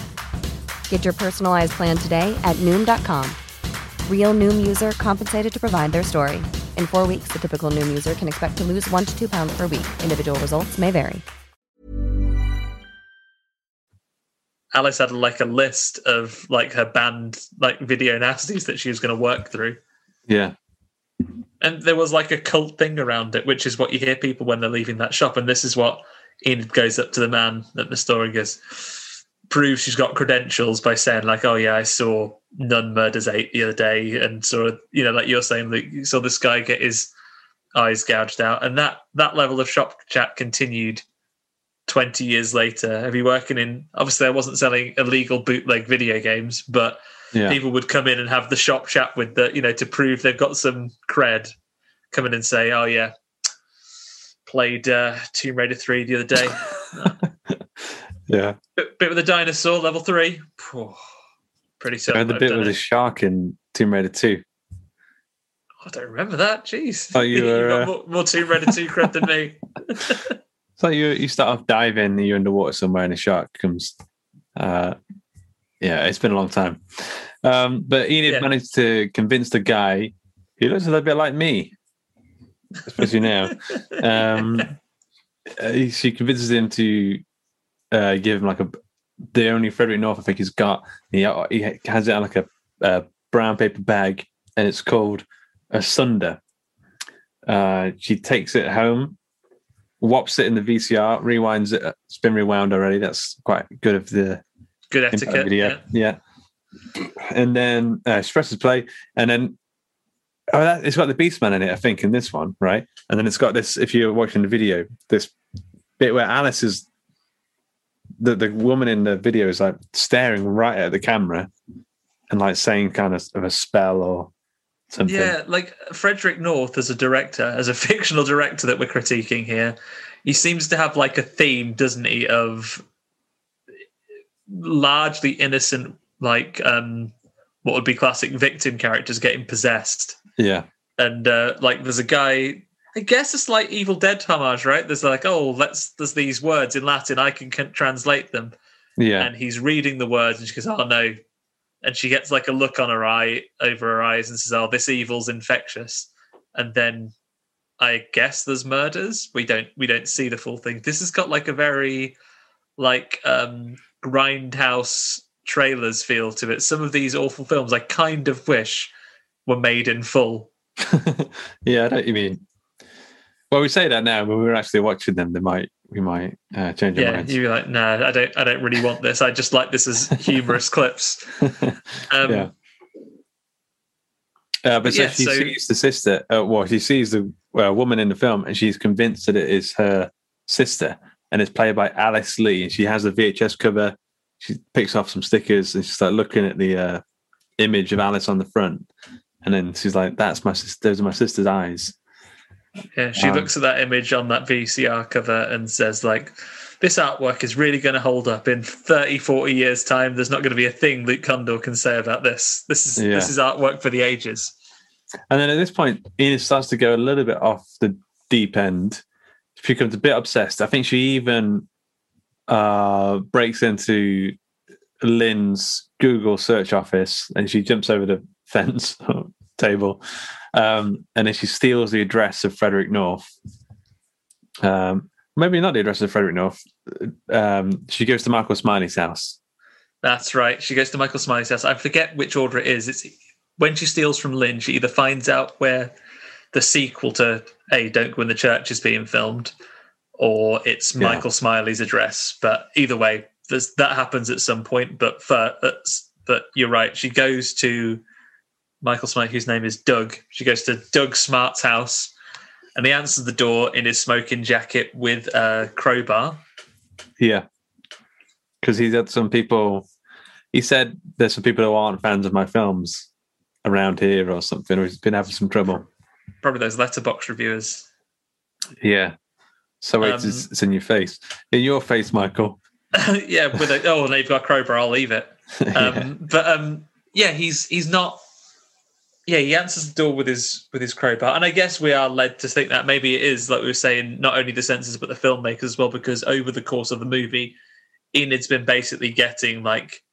Get your personalized plan today at Noom.com. Real Noom user compensated to provide their story. In four weeks, the typical Noom user can expect to lose one to two pounds per week. Individual results may vary. Alice had like a list of like her banned like video nasties that she was going to work through. Yeah. And there was like a cult thing around it, which is what you hear people when they're leaving that shop. And this is what Enid goes up to the man at the store and goes, proves she's got credentials by saying, like, oh, yeah, I saw Nun Murders 8 the other day. And sort of, you know, like you're saying, that you saw this guy get his eyes gouged out. And that, that level of shop chat continued 20 years later. Have you working in, obviously, I wasn't selling illegal bootleg video games, but Yeah. people would come in and have the shop chat with the, you know, to prove they've got some cred, come in and say, oh, yeah, played uh, Tomb Raider 3 the other day. Yeah. bit, bit with a dinosaur, level 3. Phew, pretty I certain. had the bit with the shark in Tomb Raider 2. I don't remember that. Jeez. Oh, you You've were, got uh, more, more Tomb Raider 2 cred than me. so you you start off diving, you're underwater somewhere, and a shark comes. Uh, yeah, it's been a long time. Um, but Enid Yeah. managed to convince the guy he looks a little bit like me, especially now. Um, uh, she convinces him to uh, give him like a the only Frederick North I think he's got. He, he has it on like a, a brown paper bag, and it's called Asunder. Uh, she takes it home, whops it in the VCR, rewinds it. It's been rewound already. That's quite good of the Good etiquette. video. Yeah. Yeah. And then uh, she presses play, and then oh, that, it's got the Beastman in it, I think, in this one, right? And then it's got this. If you're watching the video, this bit where Alice is the the woman in the video is like staring right at the camera and like saying kind of, of a spell or something. Yeah, like Frederick North as a director, as a fictional director that we're critiquing here, he seems to have like a theme, doesn't he, of largely innocent, like um what would be classic victim characters getting possessed. Yeah. And uh like there's a guy I guess it's like Evil Dead homage, right? There's like, oh, let's there's these words in Latin, I can, can translate them. Yeah. And he's reading the words and she goes, Oh no. And she gets like a look on her eye over her eyes and says, Oh, this evil's infectious. And then I guess there's murders. We don't we don't see the full thing. This has got like a very like um grindhouse trailers feel to it. Some of these awful films I kind of wish were made in full. yeah, I don't you mean. Well, we say that now, but we were actually watching them. They might, we might uh, change our Yeah, minds. you'd be like, no, I don't I don't really want this. I just like this as humorous clips. Um yeah. Uh, but so yeah, she so- sees the sister. Uh, well, she sees the uh, woman in the film, and she's convinced that it is her sister, and it's played by Alice Lee. And she has the VHS cover. She picks off some stickers, and she's like looking at the uh, image of Alice on the front, and then she's like, "That's my sister. Those are my sister's eyes." Yeah, she Um, looks at that image on that VCR cover and says, like, this artwork is really going to hold up in 30, 40 years' time. There's not going to be a thing Luke Condor can say about this. This is Yeah. this is artwork for the ages. And then at this point, Enid starts to go a little bit off the deep end. she becomes a bit obsessed. I think she even uh, breaks into Lynn's Google search office and she jumps over the fence table. Um, and then she steals the address of Frederick North. Um, maybe not the address of Frederick North. Um, she goes to Michael Smiley's house. That's right. She goes to Michael Smiley's house. I forget which order it is. It's when she steals from Lynn, she either finds out where the sequel to A Don't Go in the Church is being filmed, or it's Yeah. Michael Smiley's address. But either way, that happens at some point. But for but you're right. She goes to Michael Smiley, whose name is Doug. She goes to Doug Smart's house, and he answers the door in his smoking jacket with a crowbar. Yeah. Because he's had some people, he said there's some people who aren't fans of my films around here or something, or he's been having some trouble. Probably those Letterboxd reviewers. Yeah. So it's, Um, it's in your face. In your face, Michael. yeah, with a oh, they've got crowbar. I'll leave it. Um, Yeah. But um, yeah, he's he's not. Yeah, he answers the door with his with his crowbar, and I guess we are led to think that maybe it is like we were saying, not only the censors but the filmmakers as well, because over the course of the movie, Enid's been basically getting like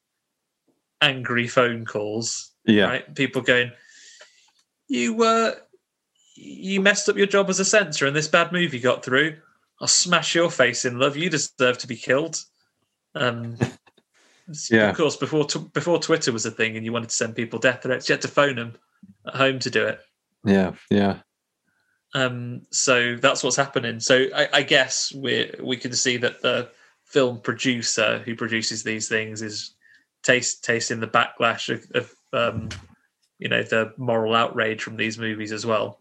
angry phone calls. Yeah. right? People going, "You were, you messed up your job as a censor, and this bad movie got through. I'll smash your face in, love. You deserve to be killed." Um, Yeah. Of course, before tw- before Twitter was a thing, and you wanted to send people death threats, you had to phone them at home to do it. Yeah. Yeah. Um, so that's what's happening. So I, I guess we we can see that the film producer who produces these things is taste tasting the backlash of, of um, you know the moral outrage from these movies as well.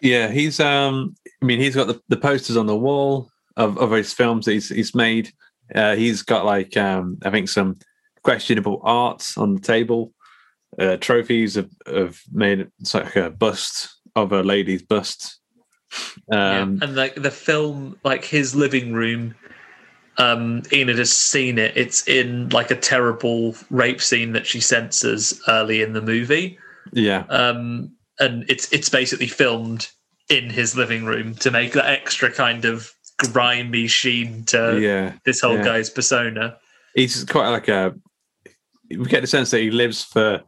Yeah. He's, um, I mean, he's got the, the posters on the wall of, of his films that he's, he's made. Uh, he's got like, um, I think some questionable art on the table. Uh, trophies have, have made it's like a bust of a lady's bust. Um, yeah. And like the film, like his living room, um, Enid has seen it. It's in like a terrible rape scene that she censors early in the movie. yeah. um, and it's it's basically filmed in his living room to make that extra kind of grimy sheen to yeah. this whole yeah. guy's persona. he's quite like a. We get the sense that he lives for.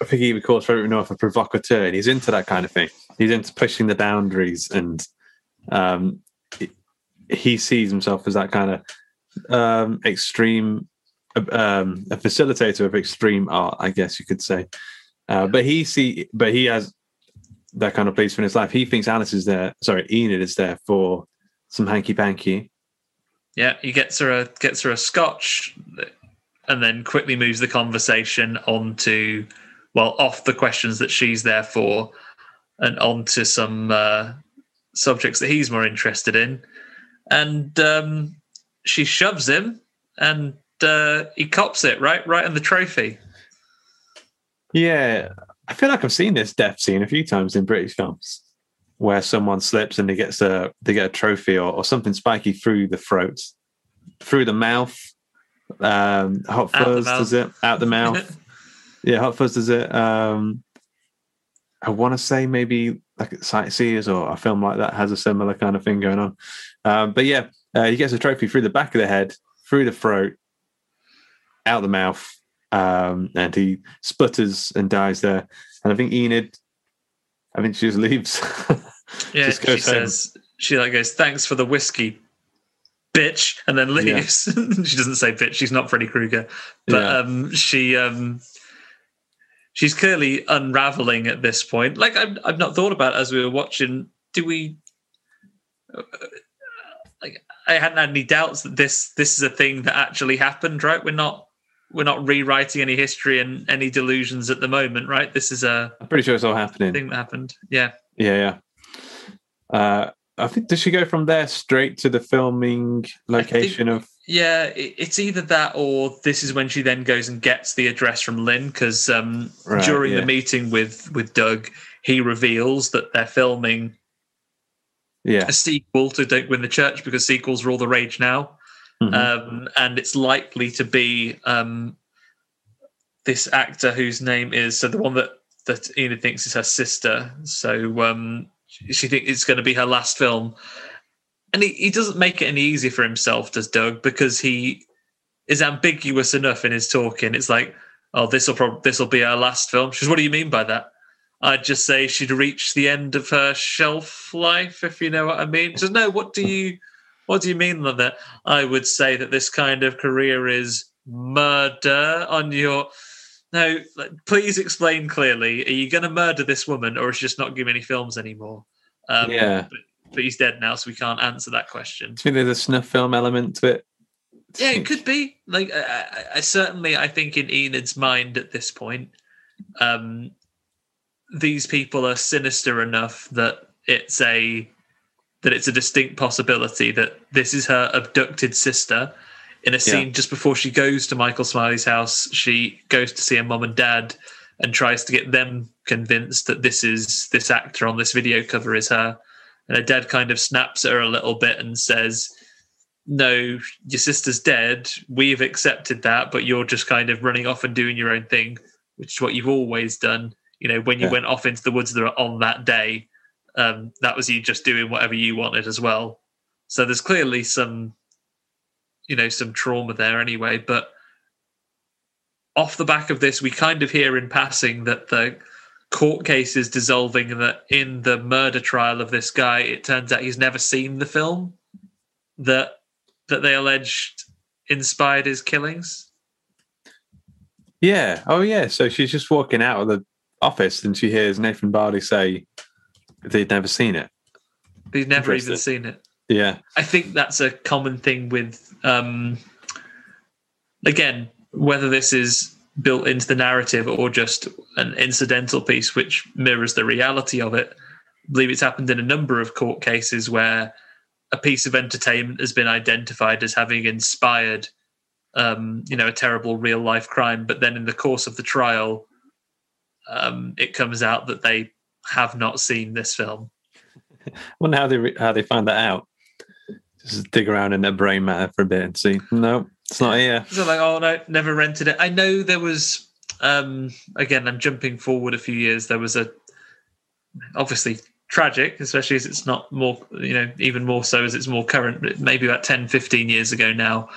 I think he even calls Frederick North a provocateur, and he's into that kind of thing. He's into pushing the boundaries, and um, he- sees himself as that kind of um, extreme, um, a facilitator of extreme art, I guess you could say. Uh, but he see, but he has that kind of place in his life. He thinks Alice is there. Sorry, Enid is there for some hanky panky. Yeah, he gets her a gets her a scotch, and then quickly moves the conversation onto well off the questions that she's there for, and onto some uh, subjects that he's more interested in, and um, she shoves him, and uh, he cops it right right on the trophy. Yeah, I feel like I've seen this death scene a few times in British films, where someone slips and they gets a they get a trophy or, or something spiky through the throat, through the mouth. Um, Hot Fuzz does it out the mouth. yeah, Hot Fuzz does it. Um, I want to say maybe like Sightseers or a film like that has a similar kind of thing going on. Um, but yeah, uh, he gets a trophy through the back of the head, through the throat, out the mouth, um, and he sputters and dies there. And I think Enid, I think she just leaves. Yeah, Just she home. says she like goes, "Thanks for the whiskey, bitch," and then leaves. she doesn't say bitch. She's not Freddy Krueger, but Yeah. um, she um, she's clearly unraveling at this point. Like I've I've not thought about as we were watching. Do we? uh, Like I hadn't had any doubts that this this is a thing that actually happened. Right? We're not we're not rewriting any history and any delusions at the moment. Right? This is a I'm pretty sure it's all happening. thing that happened. Yeah. Yeah, yeah. Uh, I think does she go from there straight to the filming location of? Yeah, it- it's either that or this is when she then goes and gets the address from Lynn because um, Right, during yeah. the meeting with with Doug, he reveals that they're filming Yeah, a sequel to Don't Win the Church because sequels are all the rage now, Mhm. um, and it's likely to be um, this actor whose name is so the one that that Enid thinks is her sister. So um, she thinks it's going to be her last film, and he, he doesn't make it any easier for himself, does Doug, because he is ambiguous enough in his talking. It's like, oh, this will probably this will be our last film. She says, what do you mean by that? I'd just say she'd reached the end of her shelf life, if you know what I mean. Says, no, what do you what do you mean on that? I would say that this kind of career is murder on your no, please explain clearly. Are you going to murder this woman, or is she just not giving any films anymore? Um, yeah, but, but, he's dead now, so we can't answer that question. Do you think there's a snuff film element to it? Yeah, it could be. Like, I, I, certainly, I think in Enid's mind at this point, um, these people are sinister enough that it's a that it's a distinct possibility that this is her abducted sister in a scene yeah. just before she goes to Michael Smiley's house, she goes to see her mom and dad and tries to get them convinced that this is this actor on this video cover is her. And her dad kind of snaps at her a little bit and says, No, your sister's dead. We've accepted that, but you're just kind of running off and doing your own thing, which is what you've always done. You know, when you yeah. went off into the woods on that day, um, that was you just doing whatever you wanted as well. So there's clearly some you know some trauma there anyway. But off the back of this, we kind of hear in passing that the court case is dissolving, and that in the murder trial of this guy, it turns out he's never seen the film that that they alleged inspired his killings. Yeah. Oh, yeah. So she's just walking out of the office and she hears Nathan Barley say they'd never seen it. They'd never even seen it. Yeah. I think that's a common thing with, um, again, whether this is built into the narrative or just an incidental piece which mirrors the reality of it. I believe it's happened in a number of court cases where a piece of entertainment has been identified as having inspired, um, you know, a terrible real life crime, but then in the course of the trial, um, it comes out that they have not seen this film. I wonder how they how they find that out just dig around in their brain matter for a bit and see. No, it's not here. So like, oh no, never rented it. I know there was. Um, again, I'm jumping forward a few years. There was a obviously tragic, especially as it's not more, you know, even more so as it's more current. Maybe about 10, 15 years ago now,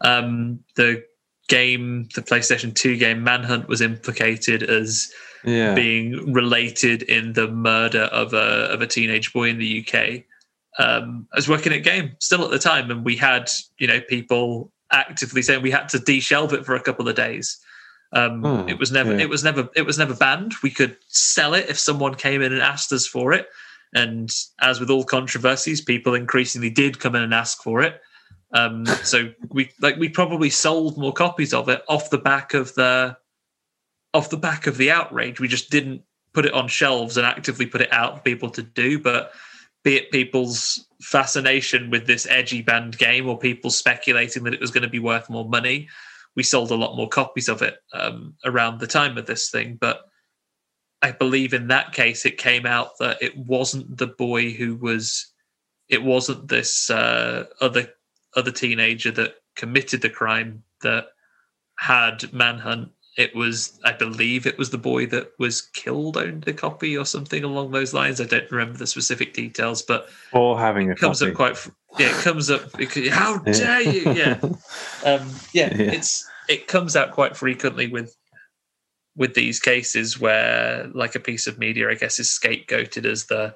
um, the game, the PlayStation 2 game Manhunt, was implicated as yeah. being related in the murder of a of a teenage boy in the UK um, I was working at Game still at the time, and we had you know people actively saying we had to deshelve it for a couple of days. Um, oh, it was never yeah. it was never it was never banned. We could sell it if someone came in and asked us for it. And as with all controversies, people increasingly did come in and ask for it. Um, so we like we probably sold more copies of it off the back of the off the back of the outrage. We just didn't put it on shelves and actively put it out for people to do. But be it people's fascination with this edgy band game or people speculating that it was going to be worth more money. We sold a lot more copies of it um, around the time of this thing, but I believe in that case it came out that it wasn't the boy who was, it wasn't this uh, other other teenager that committed the crime that had manhunt it was i believe it was the boy that was killed owned a copy or something along those lines. I don't remember the specific details but or having a comes copy. up quite yeah it comes up because, how dare you? Yeah. Um, yeah, yeah. it's it comes out quite frequently with with these cases where like a piece of media i guess is scapegoated as the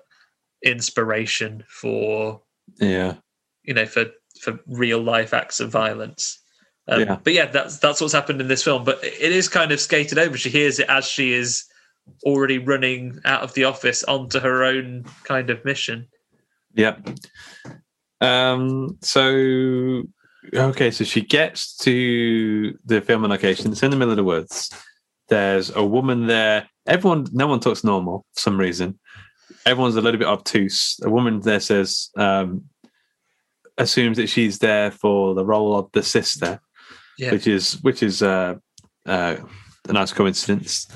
inspiration for yeah. you know for for real life acts of violence um, yeah. But yeah, that's that's what's happened in this film. But it is kind of skated over. She hears it as she is already running out of the office onto her own kind of mission. Yeah. Um, so okay, so she gets to the filming location. It's in the middle of the woods. There's a woman there. Everyone, no one talks normal for some reason. Everyone's a little bit obtuse. A woman there says, um, assumes that she's there for the role of the sister yeah. which is which is uh, uh, a nice coincidence.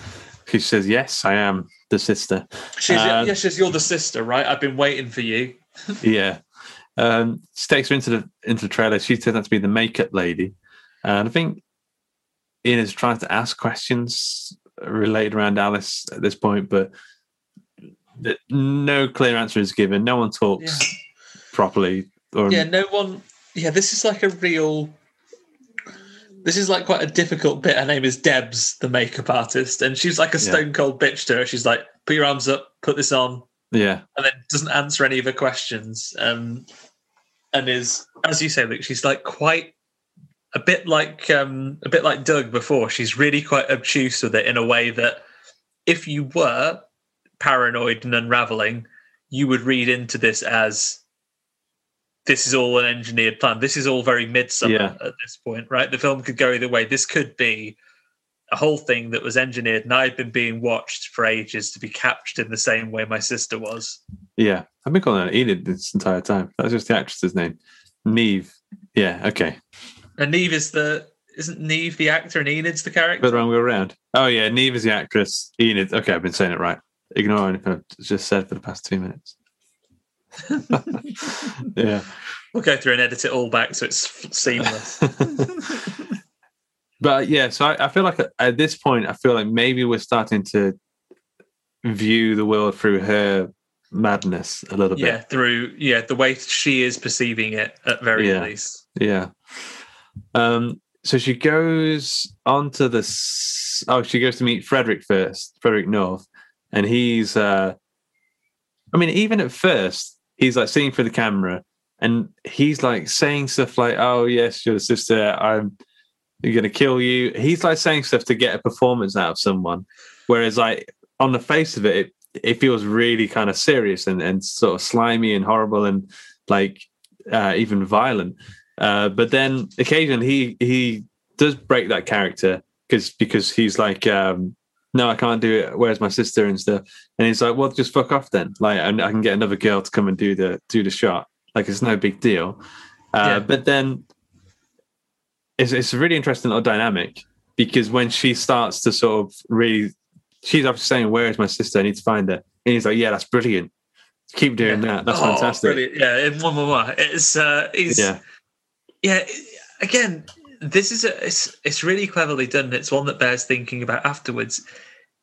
She says, "Yes, I am the sister." She's um, yes, she's you're the sister, right? I've been waiting for you. yeah, um, she takes her into the into the trailer. She turns out to be the makeup lady, and I think Enid is trying to ask questions related around Alice at this point, but no clear answer is given. No one talks yeah. properly Or Yeah, no one. Yeah, this is like a real. This is like quite a difficult bit. Her name is Debs, the makeup artist, and she's like a Yeah. stone cold bitch to her. She's like, "Put your arms up, put this on," yeah, and then doesn't answer any of her questions. Um, and is, as you say, Luke, she's like quite a bit like um, a bit like Doug before. She's really quite obtuse with it in a way that if you were paranoid and unraveling, you would read into this as this is all an engineered plan. This is all very Midsommar Yeah. at this point, right? The film could go either way. This could be a whole thing that was engineered, and I've been being watched for ages to be captured in the same way my sister was. yeah. I've been calling her Enid this entire time. That's just the actress's name, Niamh. Yeah, okay. And Niamh is the isn't Niamh the actor and Enid's the character? But the wrong way around. Oh yeah, Niamh is the actress. Enid. Okay, I've been saying it right. Ignore anything I've just said for the past two minutes. yeah. We'll go through and edit it all back so it's seamless. but yeah, so I, I feel like at, this point, I feel like maybe we're starting to view the world through her madness a little bit. yeah, through yeah, the way she is perceiving it at very Yeah. least. Yeah. Um. So she goes onto the. s- Oh, she goes to meet Frederick first, Frederick North, and he's. uh I mean, even at first, he's like seeing for the camera, and he's like saying stuff like, "Oh yes, you're the sister. I'm going to kill you." He's like saying stuff to get a performance out of someone, whereas like on the face of it, it, it feels really kind of serious and, and sort of slimy and horrible and like uh, even violent. Uh, but then occasionally he he does break that character because because he's like, um, no, I can't do it. Where's my sister and stuff? And he's like, well, just fuck off then. Like, and I can get another girl to come and do the do the shot. Like, it's no big deal. Uh, Yeah. But then it's it's a really interesting little dynamic because when she starts to sort of really, she's obviously saying, "Where is my sister? I need to find her." And he's like, "Yeah, that's brilliant. Keep doing that. That's Oh, fantastic." brilliant. Yeah, in one more, more. It's uh, he's Yeah. yeah. Again, this is a it's it's really cleverly done. It's one that bears thinking about afterwards.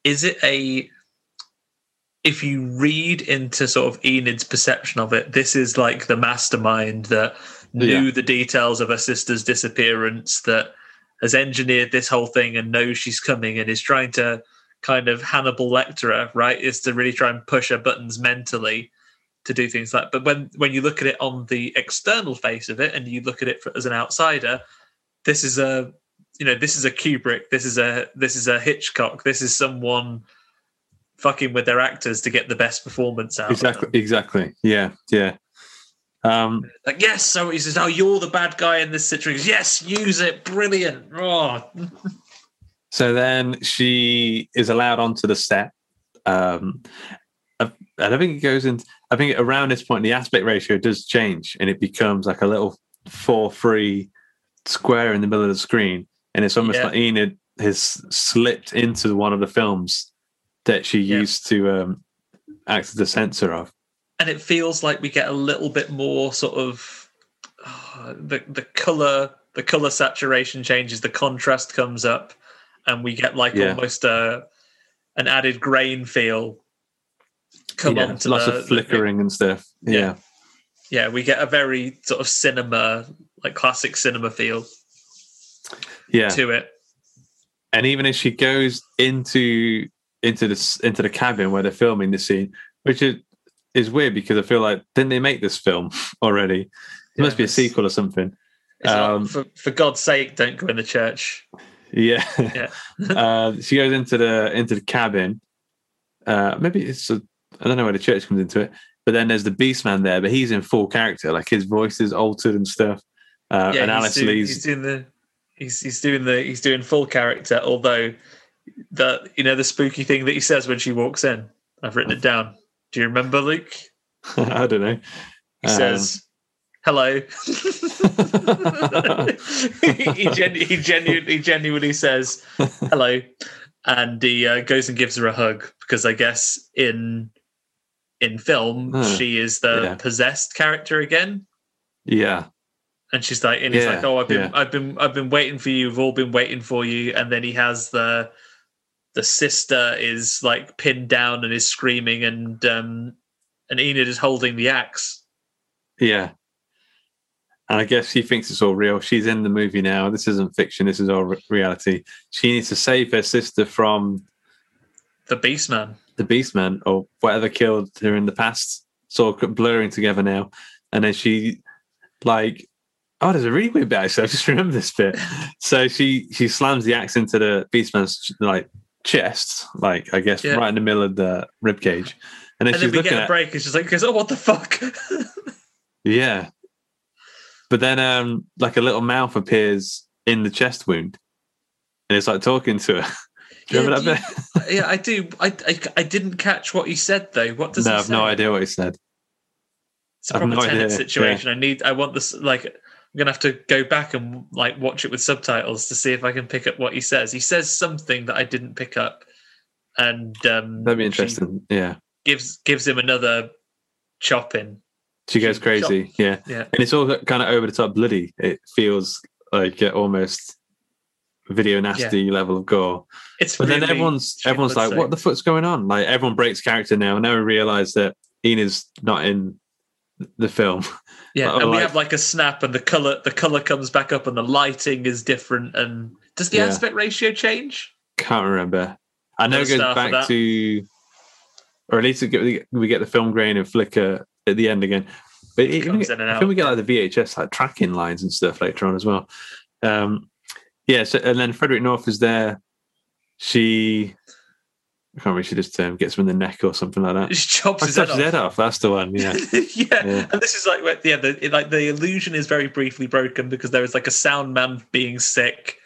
Is it a if you read into sort of Enid's perception of it, this is like the mastermind that knew Yeah. the details of her sister's disappearance, that has engineered this whole thing and knows she's coming and is trying to kind of Hannibal Lecter right? Is to really try and push her buttons mentally to do things like. But when when you look at it on the external face of it and you look at it for, as an outsider, this is a you know this is a Kubrick, this is a this is a Hitchcock, this is someone fucking with their actors to get the best performance out. Exactly. Exactly. Yeah. Yeah. Um, Like yes, so he says, "Oh, you're the bad guy in this situation." Yes, use it, brilliant. Oh, so then she is allowed onto the set. Um, I, I don't think it goes in. I think around this point, the aspect ratio does change and it becomes like a little four three square in the middle of the screen. And it's almost Yeah. like Enid has slipped into one of the films that she Yeah. used to um, act as the censor of. and it feels like we get a little bit more sort of uh, the the color the color saturation changes the contrast comes up and we get like Yeah. almost a an added grain feel come yeah, onto lots the, of flickering and stuff. Yeah. yeah we get a very sort of cinema like classic cinema feel Yeah. to it and even as she goes into into the into the cabin where they're filming the scene, which is is weird because I feel like didn't they make this film already? It Yeah, must be a sequel or something. Not- Um, for, for god's sake don't go in the church Yeah. yeah uh, she goes into the into the cabin. Uh, maybe it's a, I don't know where the church comes into it, but then there's the Beast Man there, but he's in full character, like his voice is altered and stuff. Uh, yeah, and he's doing, Lee's he's doing the he's he's doing the he's doing full character. Although the you know the spooky thing that he says when she walks in, I've written it down. Do you remember, Luke? I don't know. He Um, says, "Hello." he, genu- he genuinely genuinely says, "Hello," and he uh, goes and gives her a hug because I guess in in film Huh. she is the Yeah. possessed character again. yeah, and she's like, and he's Yeah, like, "Oh, I've been, yeah. I've been, I've been waiting for you. We've all been waiting for you." And then he has the the sister is like pinned down and is screaming, and um, and Enid is holding the axe. yeah, And I guess she thinks it's all real. She's in the movie now. This isn't fiction. This is all re- reality. She needs to save her sister from The Beastman. the Beastman or whatever killed her in the past. Sort of blurring together now. And then she, like, oh, there's a really weird bit. Actually, I just remember this bit. So she she slams the axe into the Beastman's like chest, like I guess Yeah. right in the middle of the rib cage. And then And she's then we looking get a at break and she's like, oh, what the fuck? Yeah. But then um like a little mouth appears in the chest wound. And it's like talking to her. Do you Yeah, remember that bit? yeah, I do. I, I I didn't catch what he said though. What does no, he I've say? no idea what he said. It's a proper no Tenet idea, situation. I need. I want this. Like, I'm gonna have to go back and like watch it with subtitles to see if I can pick up what he says. He says something that I didn't pick up, and um, That'd be interesting. Yeah. Gives gives him another chopping. She goes crazy. shot- Yeah. Yeah, And it's all kind of over the top bloody. It feels like uh, almost video nasty level of gore. it's. But then everyone's everyone's like, blood "What the fuck's going on?" Like everyone breaks character now. Now we realise that Enid's not in the film. Yeah, Like, and we have like a snap, and the color the color comes back up, and the lighting is different. And does the Yeah. aspect ratio change? Can't remember. I know it goes back to, or at least we get, we get the film grain and flicker at the end again. But it, comes in and I think we out, get like the VHS like tracking lines and stuff later on as well. Um, yeah. So and then Frederick North is there. She, I can't. She just um, gets him in the neck or something like that. She chops his chops head his off. head off. That's the one. Yeah. yeah. Yeah. and this is like yeah, the, it- like the illusion is very briefly broken because there is like a sound man being sick,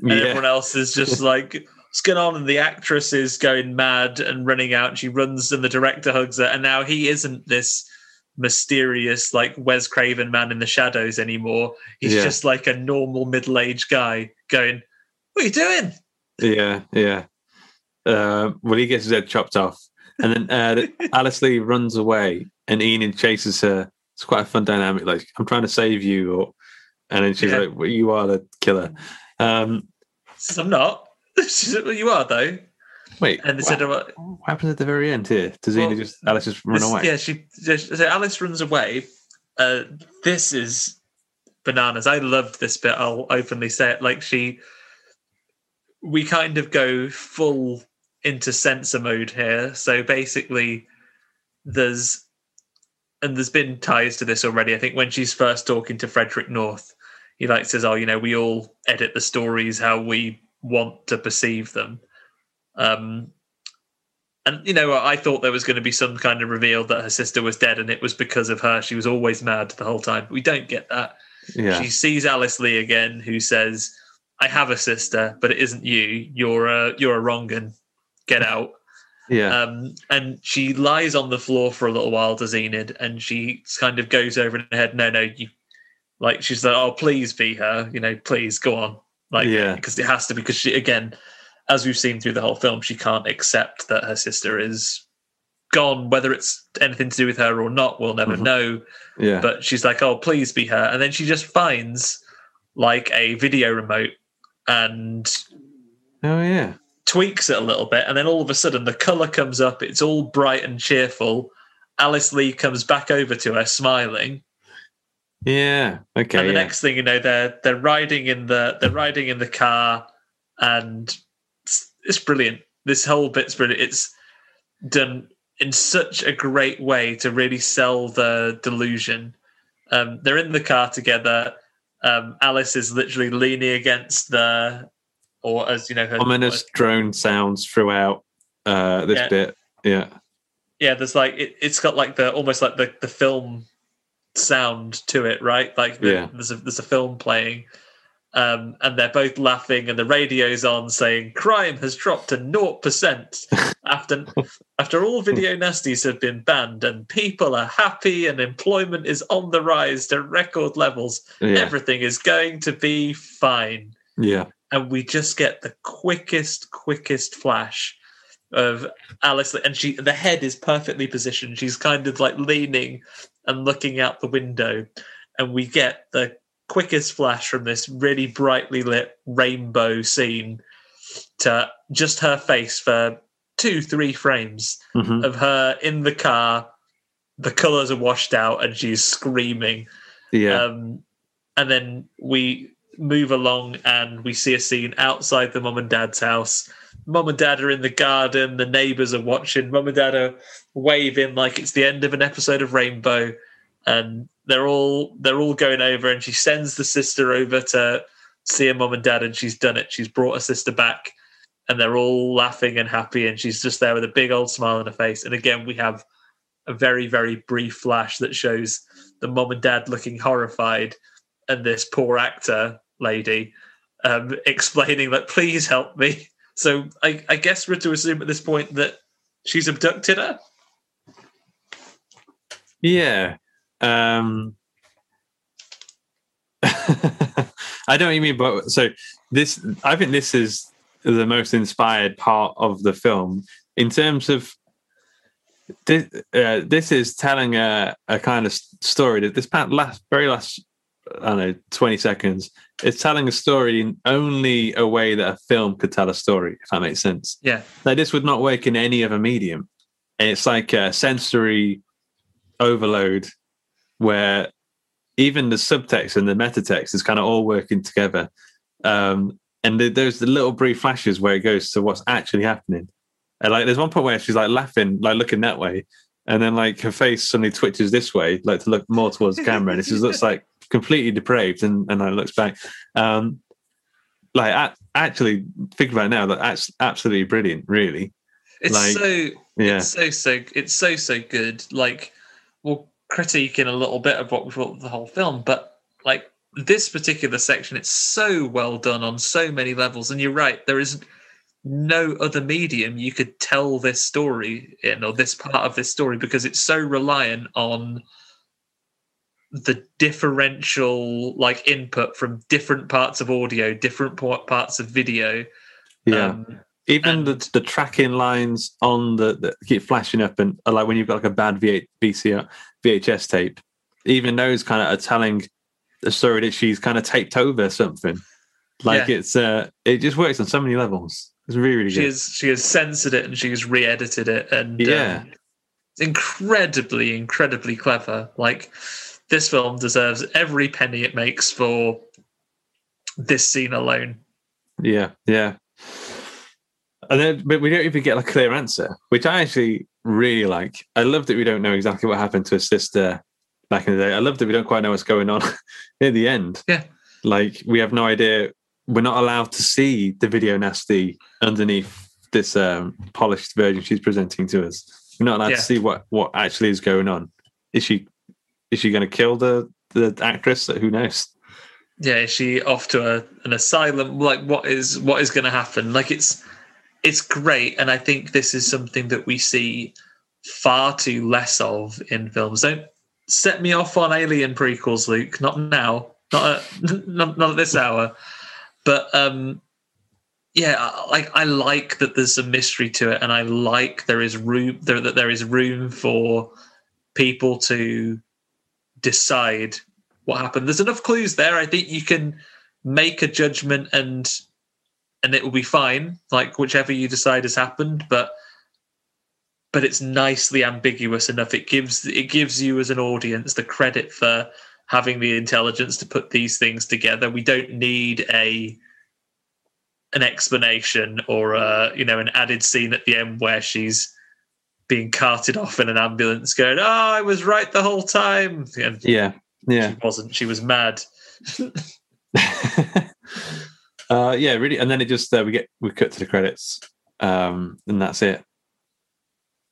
and yeah. everyone else is just like what's going on, and the actress is going mad and running out, and she runs, and the director hugs her, and now he isn't this mysterious like Wes Craven man in the shadows anymore. He's Yeah. just like a normal middle-aged guy going, "What are you doing?" Yeah, yeah. Uh, well, he gets his head chopped off, and then uh, Alice Lee runs away, and Enid chases her. It's quite a fun dynamic. Like, I'm trying to save you, or and then she's Yeah. like, well, "You are the killer." Um, Says, I'm not. She's like, well, you are though. wait, And they what, said, "Oh, what happens at the very end here? Does Well, Enid just Alice just run This- away? Yeah, she. So Alice runs away. Uh, this is bananas. I loved this bit. I'll openly say it. Like she, we kind of go full into censor mode here. So basically, there's and there's been ties to this already. I think when she's first talking to Frederick North, he like says, "Oh, you know, we all edit the stories how we want to perceive them." Um, and you know, I thought there was going to be some kind of reveal that her sister was dead, and it was because of her. She was always mad the whole time. We don't get that. yeah, She sees Alice Lee again, who says, "I have a sister, but it isn't you. You're a you're a wrong un. Get out." yeah, Um, and she lies on the floor for a little while to Enid, and she kind of goes over in her head, "No, no, you." Like she's like, "Oh, please be her. You know, please go on." Like, Yeah. because it has to. Because she again, as we've seen through the whole film, she can't accept that her sister is gone. Whether it's anything to do with her or not, we'll never Mhm. know. yeah. But she's like, "Oh, please be her," and then she just finds like a video remote and oh yeah, tweaks it a little bit, and then all of a sudden the color comes up. It's all bright and cheerful. Alice Lee comes back over to her, smiling, yeah. Okay, and the yeah. next thing you know, they're they're riding in the they're riding in the car, and it's, it's brilliant. This whole bit's brilliant. It's done in such a great way to really sell the delusion. Um, they're in the car together. Um, Alice is literally leaning against the, or as you know, her ominous drone sounds throughout uh, this Yeah. bit. Yeah, yeah there's like it, it's got like the almost like the the film sound to it right like the, Yeah. there's a there's a film playing um and they're both laughing and the radio's on saying crime has dropped to 0% after after all video nasties have been banned and people are happy and employment is on the rise to record levels yeah, everything is going to be fine yeah. And we just get the quickest, quickest flash of Alice, and she the head is perfectly positioned. She's kind of like leaning and looking out the window, and we get the quickest flash from this really brightly lit rainbow scene to just her face for two, three frames Mhm. of her in the car. The colors are washed out, and she's screaming Yeah. um, and then we move along and we see a scene outside the mom and dad's house. Mom and dad are in the garden, the neighbors are watching, mom and dad are waving like it's the end of an episode of Rainbow. And they're all they're all going over and she sends the sister over to see her mum and dad and she's done it. She's brought her sister back and they're all laughing and happy and she's just there with a big old smile on her face. And again we have a very, very brief flash that shows the mom and dad looking horrified and this poor actor lady um, explaining that please help me. So I, I guess we're to assume at this point that she's abducted her. Yeah. Um, I don't mean, but so this, I think this is the most inspired part of the film in terms of this, uh, this is telling a, a kind of story that this last very last I don't know twenty seconds it's telling a story in only a way that a film could tell a story if that makes sense. Yeah. Like this would not work in any other medium. And it's like a sensory overload where even the subtext and the metatext is kind of all working together. Um, and there's the little brief flashes where it goes to what's actually happening. And like, there's one point where she's like laughing, like looking that way, and then like her face suddenly twitches this way, like to look more towards the camera, and it just looks like completely depraved, and and I looks back. Um, like a- actually, think about it now, that that's absolutely brilliant, really. It's Like, so yeah. it's so so it's so so good. Like we'll critique in a little bit of what we thought of the whole film, but like this particular section, it's so well done on so many levels. And you're right, there is no other medium you could tell this story in or this part of this story because it's so reliant on the differential like input from different parts of audio different parts of video Yeah. Um, Even the and- the tracking lines on the that keep flashing up, and uh, like when you've got like a bad V8, VCR, VHS tape, even those kind of are telling the story that she's kind of taped over something. Like Yeah. it's uh, it just works on so many levels. It's really really she good. has she has censored it and she has re-edited it and Yeah. um, it's incredibly incredibly clever like this film deserves every penny it makes for this scene alone Yeah, yeah. And then, but we don't even get a clear answer, which I actually really like. I love that we don't know exactly what happened to his sister back in the day. I love that we don't quite know what's going on in the end. Yeah. Like we have no idea. We're not allowed to see the video nasty underneath this um, polished version she's presenting to us. We're not allowed Yeah. to see what what actually is going on. Is she is she going to kill the the actress? Who knows? yeah is she off to a, an asylum? Like what is what is going to happen? Like it's it's great and i think this is something that we see far too less of in films. Don't set me off on alien prequels luke. Not now. Not at, not, not at this hour. But um yeah like i like that there's a mystery to it and i like there is room there that there is room for people to decide what happened. There's enough clues there. I think you can make a judgment and and it will be fine. Like whichever you decide has happened, but but it's nicely ambiguous enough. It gives it gives you as an audience the credit for having the intelligence to put these things together. We don't need a an explanation or a you know an added scene at the end where she's being carted off in an ambulance going oh i was right the whole time and Yeah, yeah. she wasn't. She was mad. uh, yeah, really. And then it just uh, we get we cut to the credits, um, and that's it.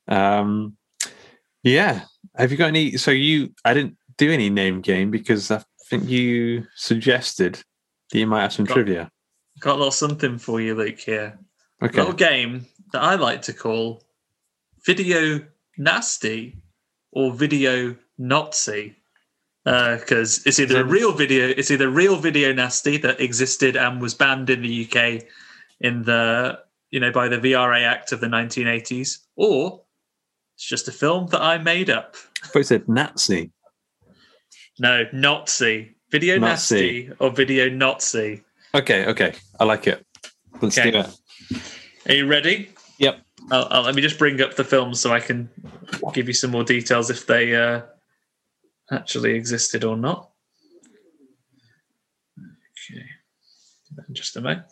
Um, yeah. Have you got any? So you, I didn't do any name game because I think you suggested that you might have some Got- trivia. Got a little something for you, Luke. Here, Okay. A little game that I like to call video nasty or video Nazi. Because uh, it's either a real video, it's either real video nasty that existed and was banned in the UK in the you know by the VRA Act of the 1980s, or it's just a film that I made up. I thought you said Nazi. No, Nazi. Video Nazi. nasty or video Nazi. Okay, okay. I like it. Let's Okay. do it. Are you ready? Yep. I'll, I'll- let me just bring up the film so I can give you some more details if they uh, actually existed or not. Okay. Just a moment.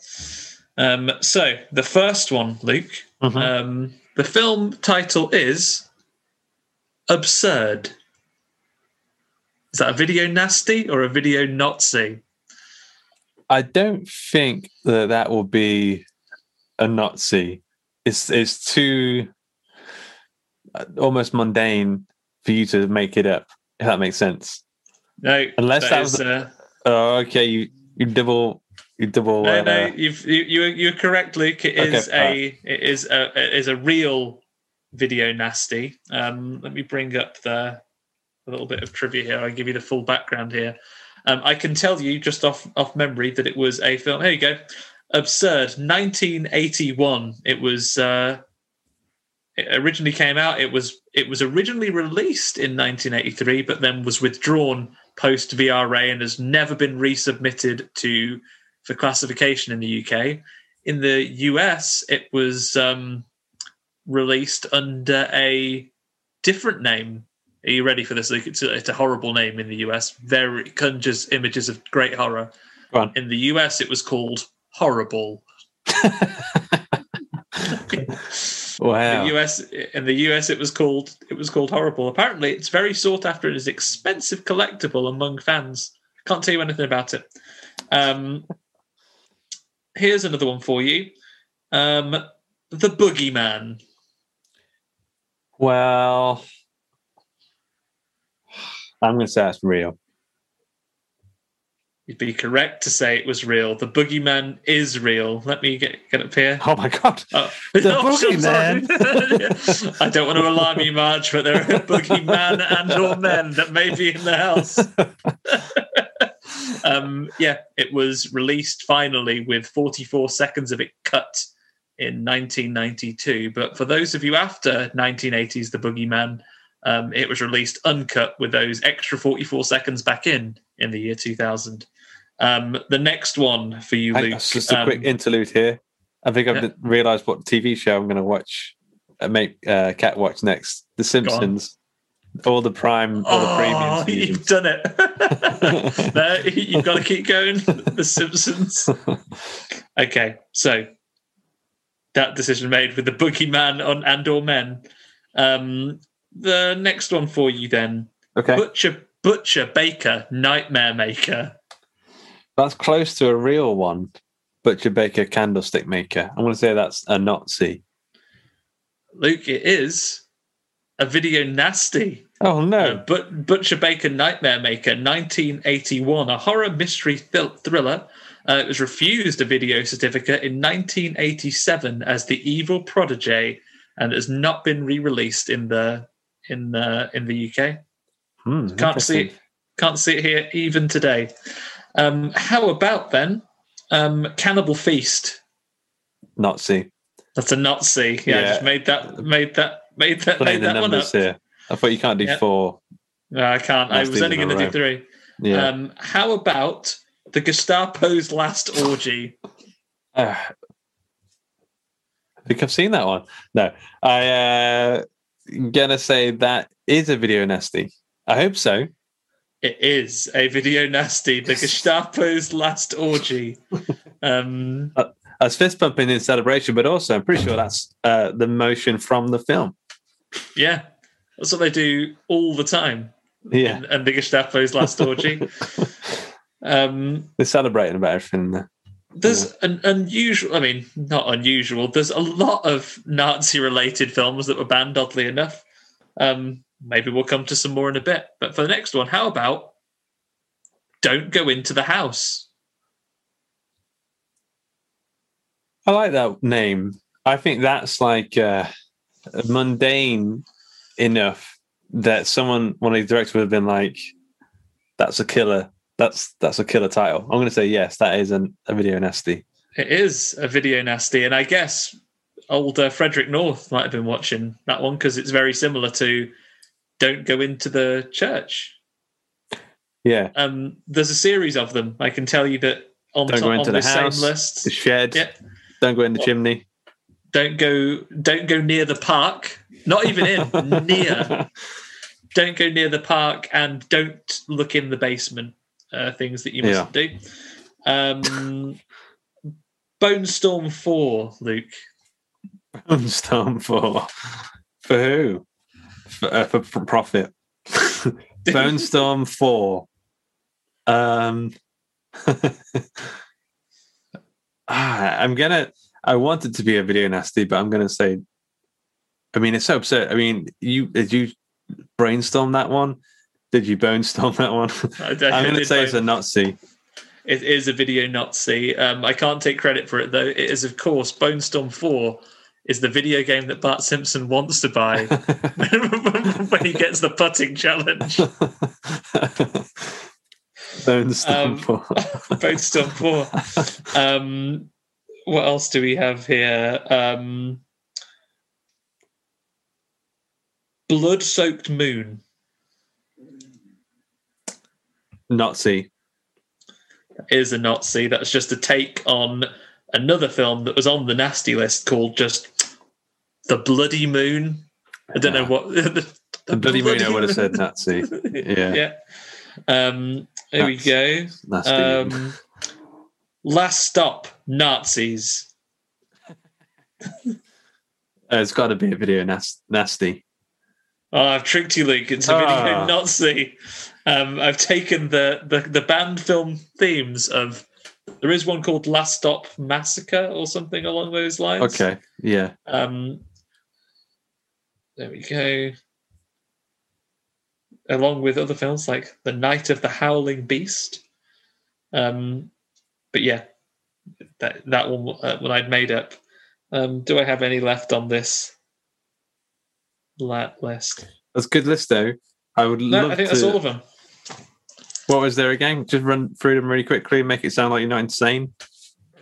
Um, so the first one, Luke. Mhm. Um, the film title is Absurd. Is that a video nasty or a video Nazi? I don't think that that will be a Nazi. It's it's too uh, almost mundane for you to make it up. If that makes sense. No, Unless that was is, uh, Oh, okay. You you double you double. no, uh, no. You've you you you're correct, Luke. It Okay, is a it is a it is a real video nasty. Um, let me bring up the a little bit of trivia here. I'll give you the full background here. Um, I can tell you just off off memory that it was a film. Here you go. Absurd, 1981. It was. Uh, it originally came out. It was it was originally released in 1983, but then was withdrawn post VRA and has never been resubmitted to for classification in the UK. In the US, it was um, released under a different name. Are you ready for this? Luke? It's a, it's a horrible name in the US. Very conjures images of great horror. In the US, it was called Horrible. wow. The US in the US it was called it was called horrible. Apparently it's very sought after and is expensive collectible among fans. Can't tell you anything about it. Um here's another one for you. Um The Boogeyman. Well, I'm going to say that's real. You'd be correct to say it was real. The Boogeyman is real. Let me get get up here. Oh my god. Oh, The oh, I'm. Boogeyman. I don't want to alarm you, Marge, but there are boogeyman and or men that may be in the house. um, yeah, it was released finally with 44 seconds of it cut in 1992. But for those of you after 1980s, The Boogeyman, um, it was released uncut with those extra 44 seconds back in in the year 2000. Um, the next one for you, Luke. just a um, quick interlude here. I think I've yeah. realised what TV show I'm going to watch. Uh, make uh, Cat watch next. The Simpsons. All the prime, all the premium Oh, seasons. you've done it. no, you've got to keep going. The Simpsons. Okay, so that decision made with the boogeyman on and or men. Um, the next one for you then, okay, butcher, butcher, baker, nightmare maker. That's close to a real one. Butcher Baker Candlestick Maker. I'm going to say that's a Nazi. Luke, it is a video nasty. Oh Uh, no! but Butcher Baker Nightmare Maker, 1981, a horror mystery thriller. Uh, it was refused a video certificate in 1987 as The Evil Protege, and has not been re-released in the in the in the UK. Hmm, Can't see it. Can't see it here even today. Um, how about then um, Cannibal Feast? Nazi. That's a Nazi. Yeah, I Yeah. just made that made that made that Playing made the that one up. here. I thought you can't do Yep. four. No, I can't. I was only going to do three. Yeah. Um, how about the Gestapo's last orgy? Uh, I think I've seen that one. No, I uh, gonna say that is a video nasty. I hope so. It is a video nasty. The Gestapo's last orgy. Um, I was fist pumping in celebration, but also I'm pretty sure that's uh, the motion from the film. yeah, that's what they do all the time. Yeah, And, the Gestapo's last orgy. Um, they're celebrating about everything. There. there's an unusual. I mean, not unusual. There's a lot of Nazi-related films that were banned. Oddly enough. Um, maybe we'll come to some more in a bit. But for the next one, how about "Don't Go Into the House"? I like that name. I think that's like uh, mundane enough that someone, one of the directors, would have been like, "That's a killer. That's that's a killer title." I'm going to say yes. That is an, a video nasty. It is a video nasty, and I guess old uh, Frederick North might have been watching that one because it's very similar to "Don't Go Into the Church." Yeah. Um, there's a series of them. I can tell you that on, Don't top, go into on the house. same list. The shed. Yeah. Don't go in the Well- chimney. Don't go. Don't go near the park. Not even in. near. Don't go near the park, and don't look in the basement. Uh, things that you mustn't do. Um, Bone Storm 4, Luke. Bone Storm for for who? For, uh, for, for profit. Bone Storm four. Um, ah, I'm gonna. I want it to be a video nasty, but I'm gonna say. I mean, it's so absurd. I mean, you did you brainstorm that one? Did you bone storm that one? I, I'm gonna say it's a Nazi. It is a video Nazi. Um, I can't take credit for it though. It is, of course, Bone Storm 4 is the video game that Bart Simpson wants to buy when he gets the putting challenge. Bone Storm Um, four. Bone Storm 4. Um, what else do we have here? Um, Blood Soaked Moon. Nazi. is a Nazi. That's just a take on another film that was on the nasty list called just The Bloody Moon. I don't know what the, The bloody moon, I would have said Nazi. Yeah. yeah. Um, there we go. Um, last stop, Nazis. Uh, it's got to be a video nas- nasty. Oh, I've tricked you, Luke. It's a video Ah. Nazi. Um, I've taken the, the the banned film themes of. There is one called Last Stop Massacre or something along those lines. Okay. Yeah. Um, there we go. Along with other films like The Night of the Howling Beast. Um, but yeah, that that one uh, one I'd made up. Um, do I have any left on this list? That's a good list, though. I would No, love I think to. that's all of them. What was there again? Just run through them really quickly and make it sound like you're not insane.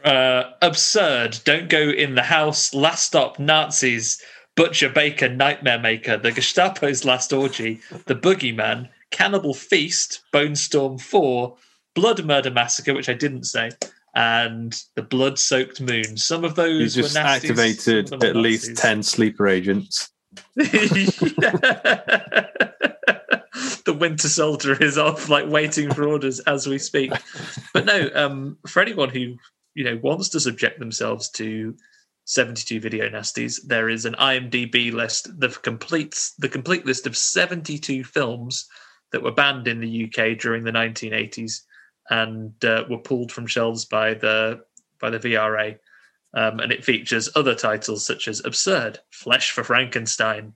Uh, absurd. Don't go in the house. Last stop. Nazis. Butcher Baker. Nightmare Maker. The Gestapo's last orgy. The Boogeyman. Cannibal Feast. Bone Storm Four. Blood Murder Massacre, which I didn't say, and the Blood Soaked Moon. Some of You those just were nasties, activated some of them at were least 10 sleeper agents. the Winter Soldier is off, like waiting for orders as we speak. But no, um, for anyone who you know wants to subject themselves to 72 video nasties, there is an IMDb list that completes the complete list of 72 films that were banned in the UK during the 1980s and uh, were pulled from shelves by the by the VRA. Um, and it features other titles such as Absurd, Flesh for Frankenstein,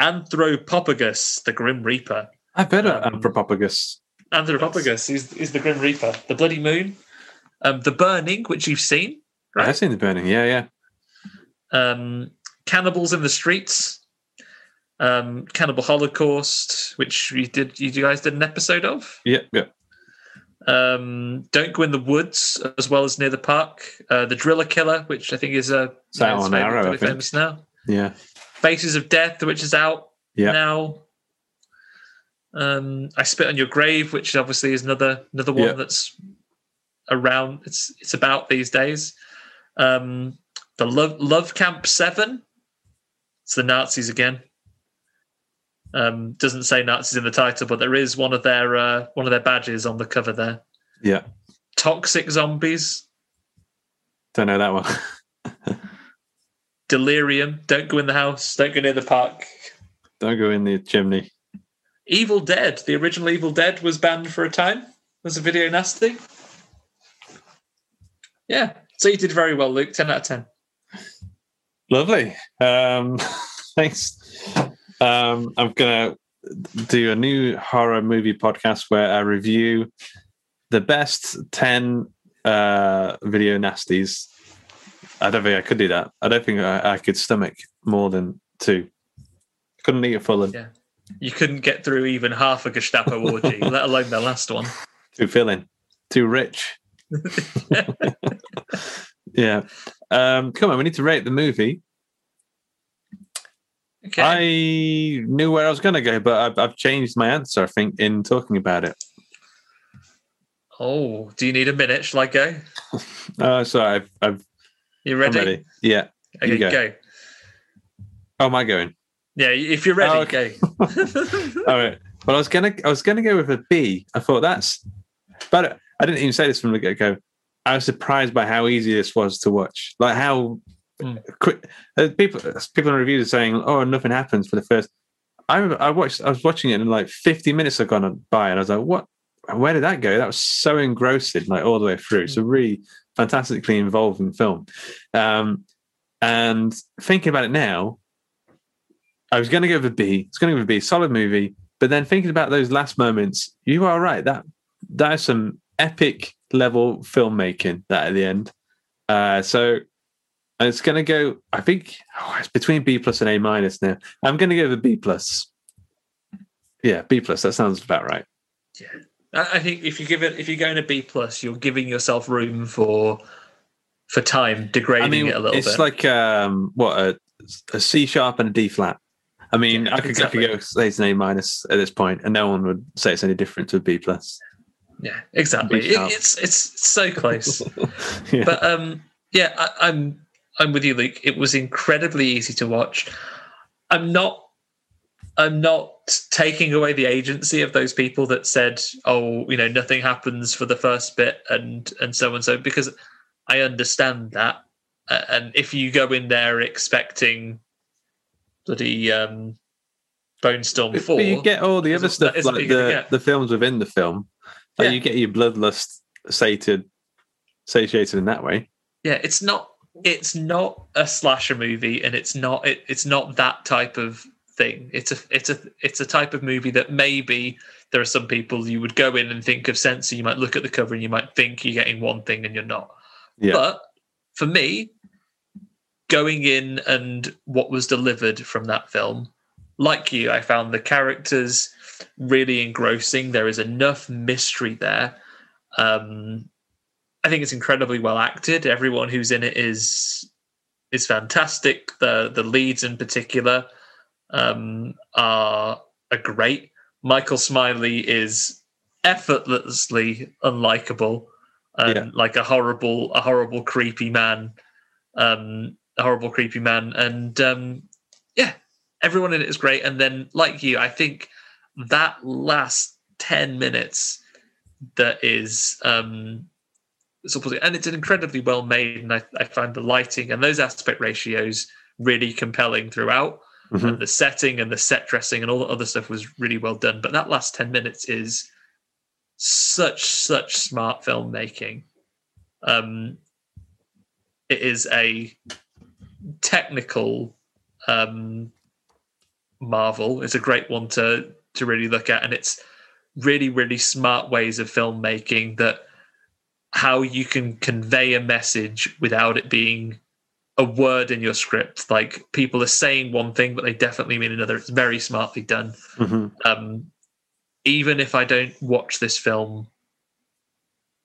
Anthropopagus, the Grim Reaper. I better Um, Anthropopagus. Anthropopagus is, is the Grim Reaper, the Bloody Moon, um, The Burning, which you've seen, right? I've seen the burning. Yeah, yeah. Um, Cannibals in the Streets, um, Cannibal Holocaust, which you did, you guys did an episode of. Yeah, yeah. Um, Don't Go in the Woods, as well as Near the Park. Uh, the Driller Killer, which I think is a It's out on Arrow, think. famous now. Yeah. Faces of Death, which is out Yeah. now. Um, I Spit on Your Grave, which obviously is another another one Yeah. that's around. It's it's about these days. Um, the Love Love Camp Seven. It's the Nazis again. Um, doesn't say Nazis in the title, but there is one of their uh, one of their badges on the cover there. Yeah. Toxic Zombies, Don't know that one. Delirium. Don't go in the house. Don't go near the park. Don't go in the chimney. Evil Dead, the original Evil Dead was banned for a time. Was a video nasty. Yeah. So you did very well, Luke. 10 out of 10. Lovely. Um, thanks. Um, I'm going to do a new horror movie podcast where I review the best 10 uh, video nasties. I don't think I could do that. I don't think I, I could stomach more than two. Couldn't eat a full one. Yeah. You couldn't get through even half a Gestapo orgy, let alone the last one. Too filling. Too rich. yeah. Um, come on, we need to rate the movie. Okay. I knew where I was going to go, but I've, I've changed my answer, I think, in talking about it. oh, do you need a minute? Shall I go? Oh, sorry. I've, I've, You I'm ready? ready. Yeah. Okay, You go. go. Oh, am I going? Yeah, if you're ready, Oh, okay. go. All right. Well, I was gonna, I was gonna go with a B. I thought that's, but I didn't even say this from the get go. I was surprised by how easy this was to watch. Like how Mm. quick uh, people people in reviews are saying, "Oh, nothing happens for the first. I remember I watched I was watching it and like 50 minutes had gone by and I was like, "What? Where did that go?" That was so engrossing, like all the way through. So really fantastically involving film. Um, and thinking about it now, I was going to go with a B. It's going to go with a B. Solid movie. But then thinking about those last moments, you are right. That that is some epic level filmmaking. That at the end. Uh, so and it's going to go. I think oh, it's between B plus and A minus now. I'm going to go with a B plus. Yeah, B plus. That sounds about right. Yeah, I think if you give it, if you're going to B plus, you're giving yourself room for for time degrading I mean, it a little it's bit. It's like um, what a, a C sharp and a D flat. I mean, Yeah, I, could, exactly. I could go say it's an A minus at this point, and no one would say it's any different to a B plus. Yeah, exactly. It, it's it's so close. yeah. but um, yeah, I, I'm I'm with you, Luke. It was incredibly easy to watch. I'm not I'm not taking away the agency of those people that said, "Oh, you know, nothing happens for the first bit," and and so and so, because I understand that. Uh, and if you go in there expecting bloody um, Bone Storm Four, but you get all the other stuff, like the, the films within the film. Like you get your bloodlust sated, satiated in that way. yeah it's not it's not a slasher movie and it's not it, it's not that type of thing it's a it's a it's a type of movie that maybe there are some people you would go in and think of censor you might look at the cover and you might think you're getting one thing and you're not Yeah. but for me going in and what was delivered from that film like you i found the characters really engrossing there is enough mystery there um I think it's incredibly well acted. Everyone who's in it is is fantastic. The the leads in particular um, are are great. Michael Smiley is effortlessly unlikable Yeah. like a horrible a horrible creepy man, um, a horrible creepy man, and um, yeah, everyone in it is great. And then like you, I think that last ten minutes that is um and it's incredibly well made and I, I find the lighting and those aspect ratios really compelling throughout Mhm. and the setting and the set dressing and all the other stuff was really well done but that last 10 minutes is such such smart filmmaking um it is a technical um marvel is a great one to to really look at. And it's really really smart ways of filmmaking that how you can convey a message without it being a word in your script. Like people are saying one thing but they definitely mean another. It's very smartly done. Mhm. um even if i don't watch this film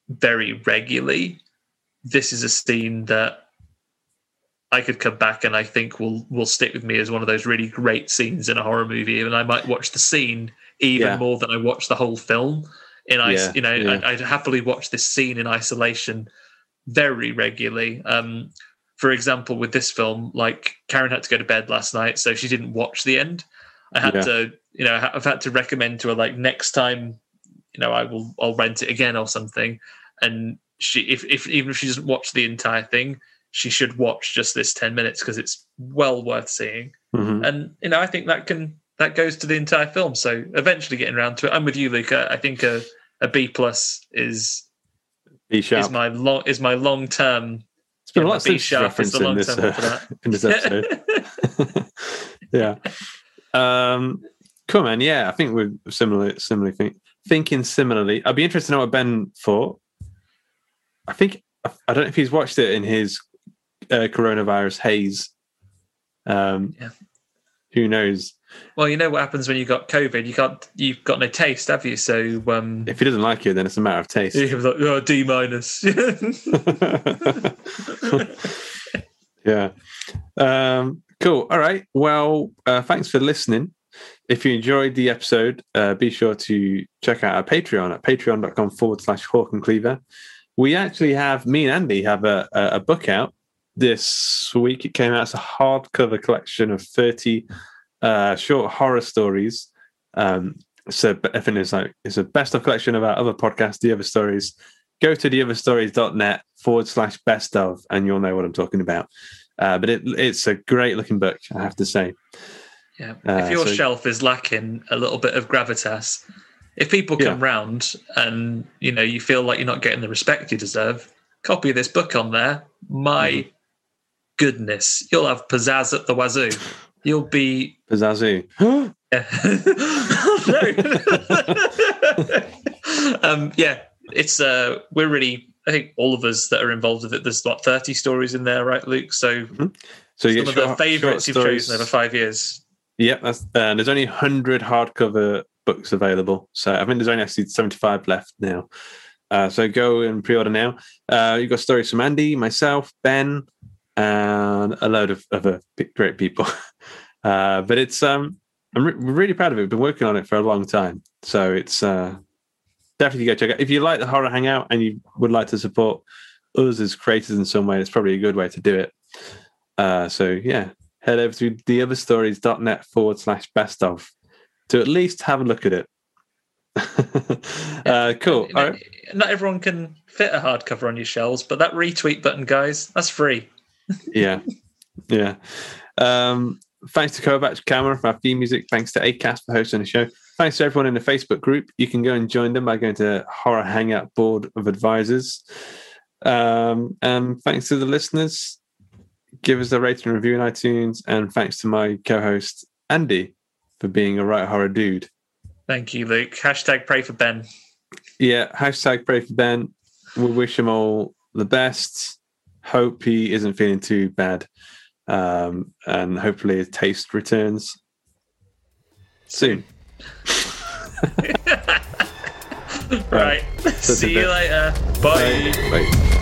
very regularly this is a scene that i could come back and i think will will stick with me as one of those really great scenes in a horror movie. And i might watch the scene even Yeah. more than i watch the whole film. In is Yeah, you know yeah. I'd, I'd happily watch this scene in isolation very regularly. Um for example with this film like karen had to go to bed last night so she didn't watch the end. I had to you know i've had to recommend to her like next time you know i will i'll rent it again or something. And she if, if even if she doesn't watch the entire thing she should watch just this 10 minutes because it's well worth seeing Mhm. and you know i think that can that goes to the entire film so eventually getting around to it i'm with you luke i, I think a, a b plus is B is sharp. my long is my long term It's been yeah, lot of B Simpsons sharp is reference the in long this, term uh, in this episode. yeah. Um, cool, man. Yeah, I think we're similar, similarly think, thinking similarly. I'd be interested to know what Ben thought. I think I don't know if he's watched it in his uh, coronavirus haze. Um, Yeah. Who knows? well you know what happens when you got covid you can't you've got no taste have you so um If he doesn't like you, then it's a matter of taste. you're like oh, d minus yeah. Um, cool. All right. Well, uh, thanks for listening. If you enjoyed the episode, uh, be sure to check out our Patreon at patreon.com forward slash Hawk and Cleaver. We actually have, me and Andy have a, a, a book out this week. It came out as a hardcover collection of 30 uh, short horror stories. Um, so I think it's like it's a best of collection of our other podcasts, the other stories. go to theotherstories.net forward slash best of, and you'll know what I'm talking about. Uh, but it, it's a great looking book, I have to say. Yeah. if your so- shelf is lacking a little bit of gravitas, if people come Yeah. round and you know you feel like you're not getting the respect you deserve, copy this book on there. My Mm-hmm. Goodness, you'll have pizzazz at the wazoo. You'll be Pizzazoo. um, yeah, it's uh, we're really. I think all of us that are involved with it. There's what thirty stories in there, right, Luke? So So you some of the favourites you've chosen over five years. Yep, that's uh, there's only 100 hardcover books available. So I think there's only actually 75 left now. Uh, so go and pre-order now. Uh, you've got stories from Andy, myself, Ben, and a load of other great people. Uh, but it's um, I'm re- really proud of it. We've been working on it for a long time, so it's uh, definitely go check it. Out. If you like the horror hangout and you would like to support us as creators in some way, it's probably a good way to do it. Uh, so yeah, head over to theotherstories.net forward slash best of to at least have a look at it. uh, cool. All right. Not everyone can fit a hardcover on your shelves, but that retweet button, guys, that's free. Yeah. Yeah. Um, thanks to Kovac Camera for our theme music. Thanks to ACAST for hosting the show. Thanks to everyone in the Facebook group. You can go and join them by going to Horror Hangout Board of Advisors. Um, and thanks to the listeners. Give us a rating and review in iTunes. And thanks to my co host, Andy, for being a right horror dude. Thank you, Luke. Hashtag pray for Ben. Yeah, hashtag pray for Ben. We wish him all the best. Hope he isn't feeling too bad. Um, and hopefully his taste returns soon. Right. See you later. Bye. Bye.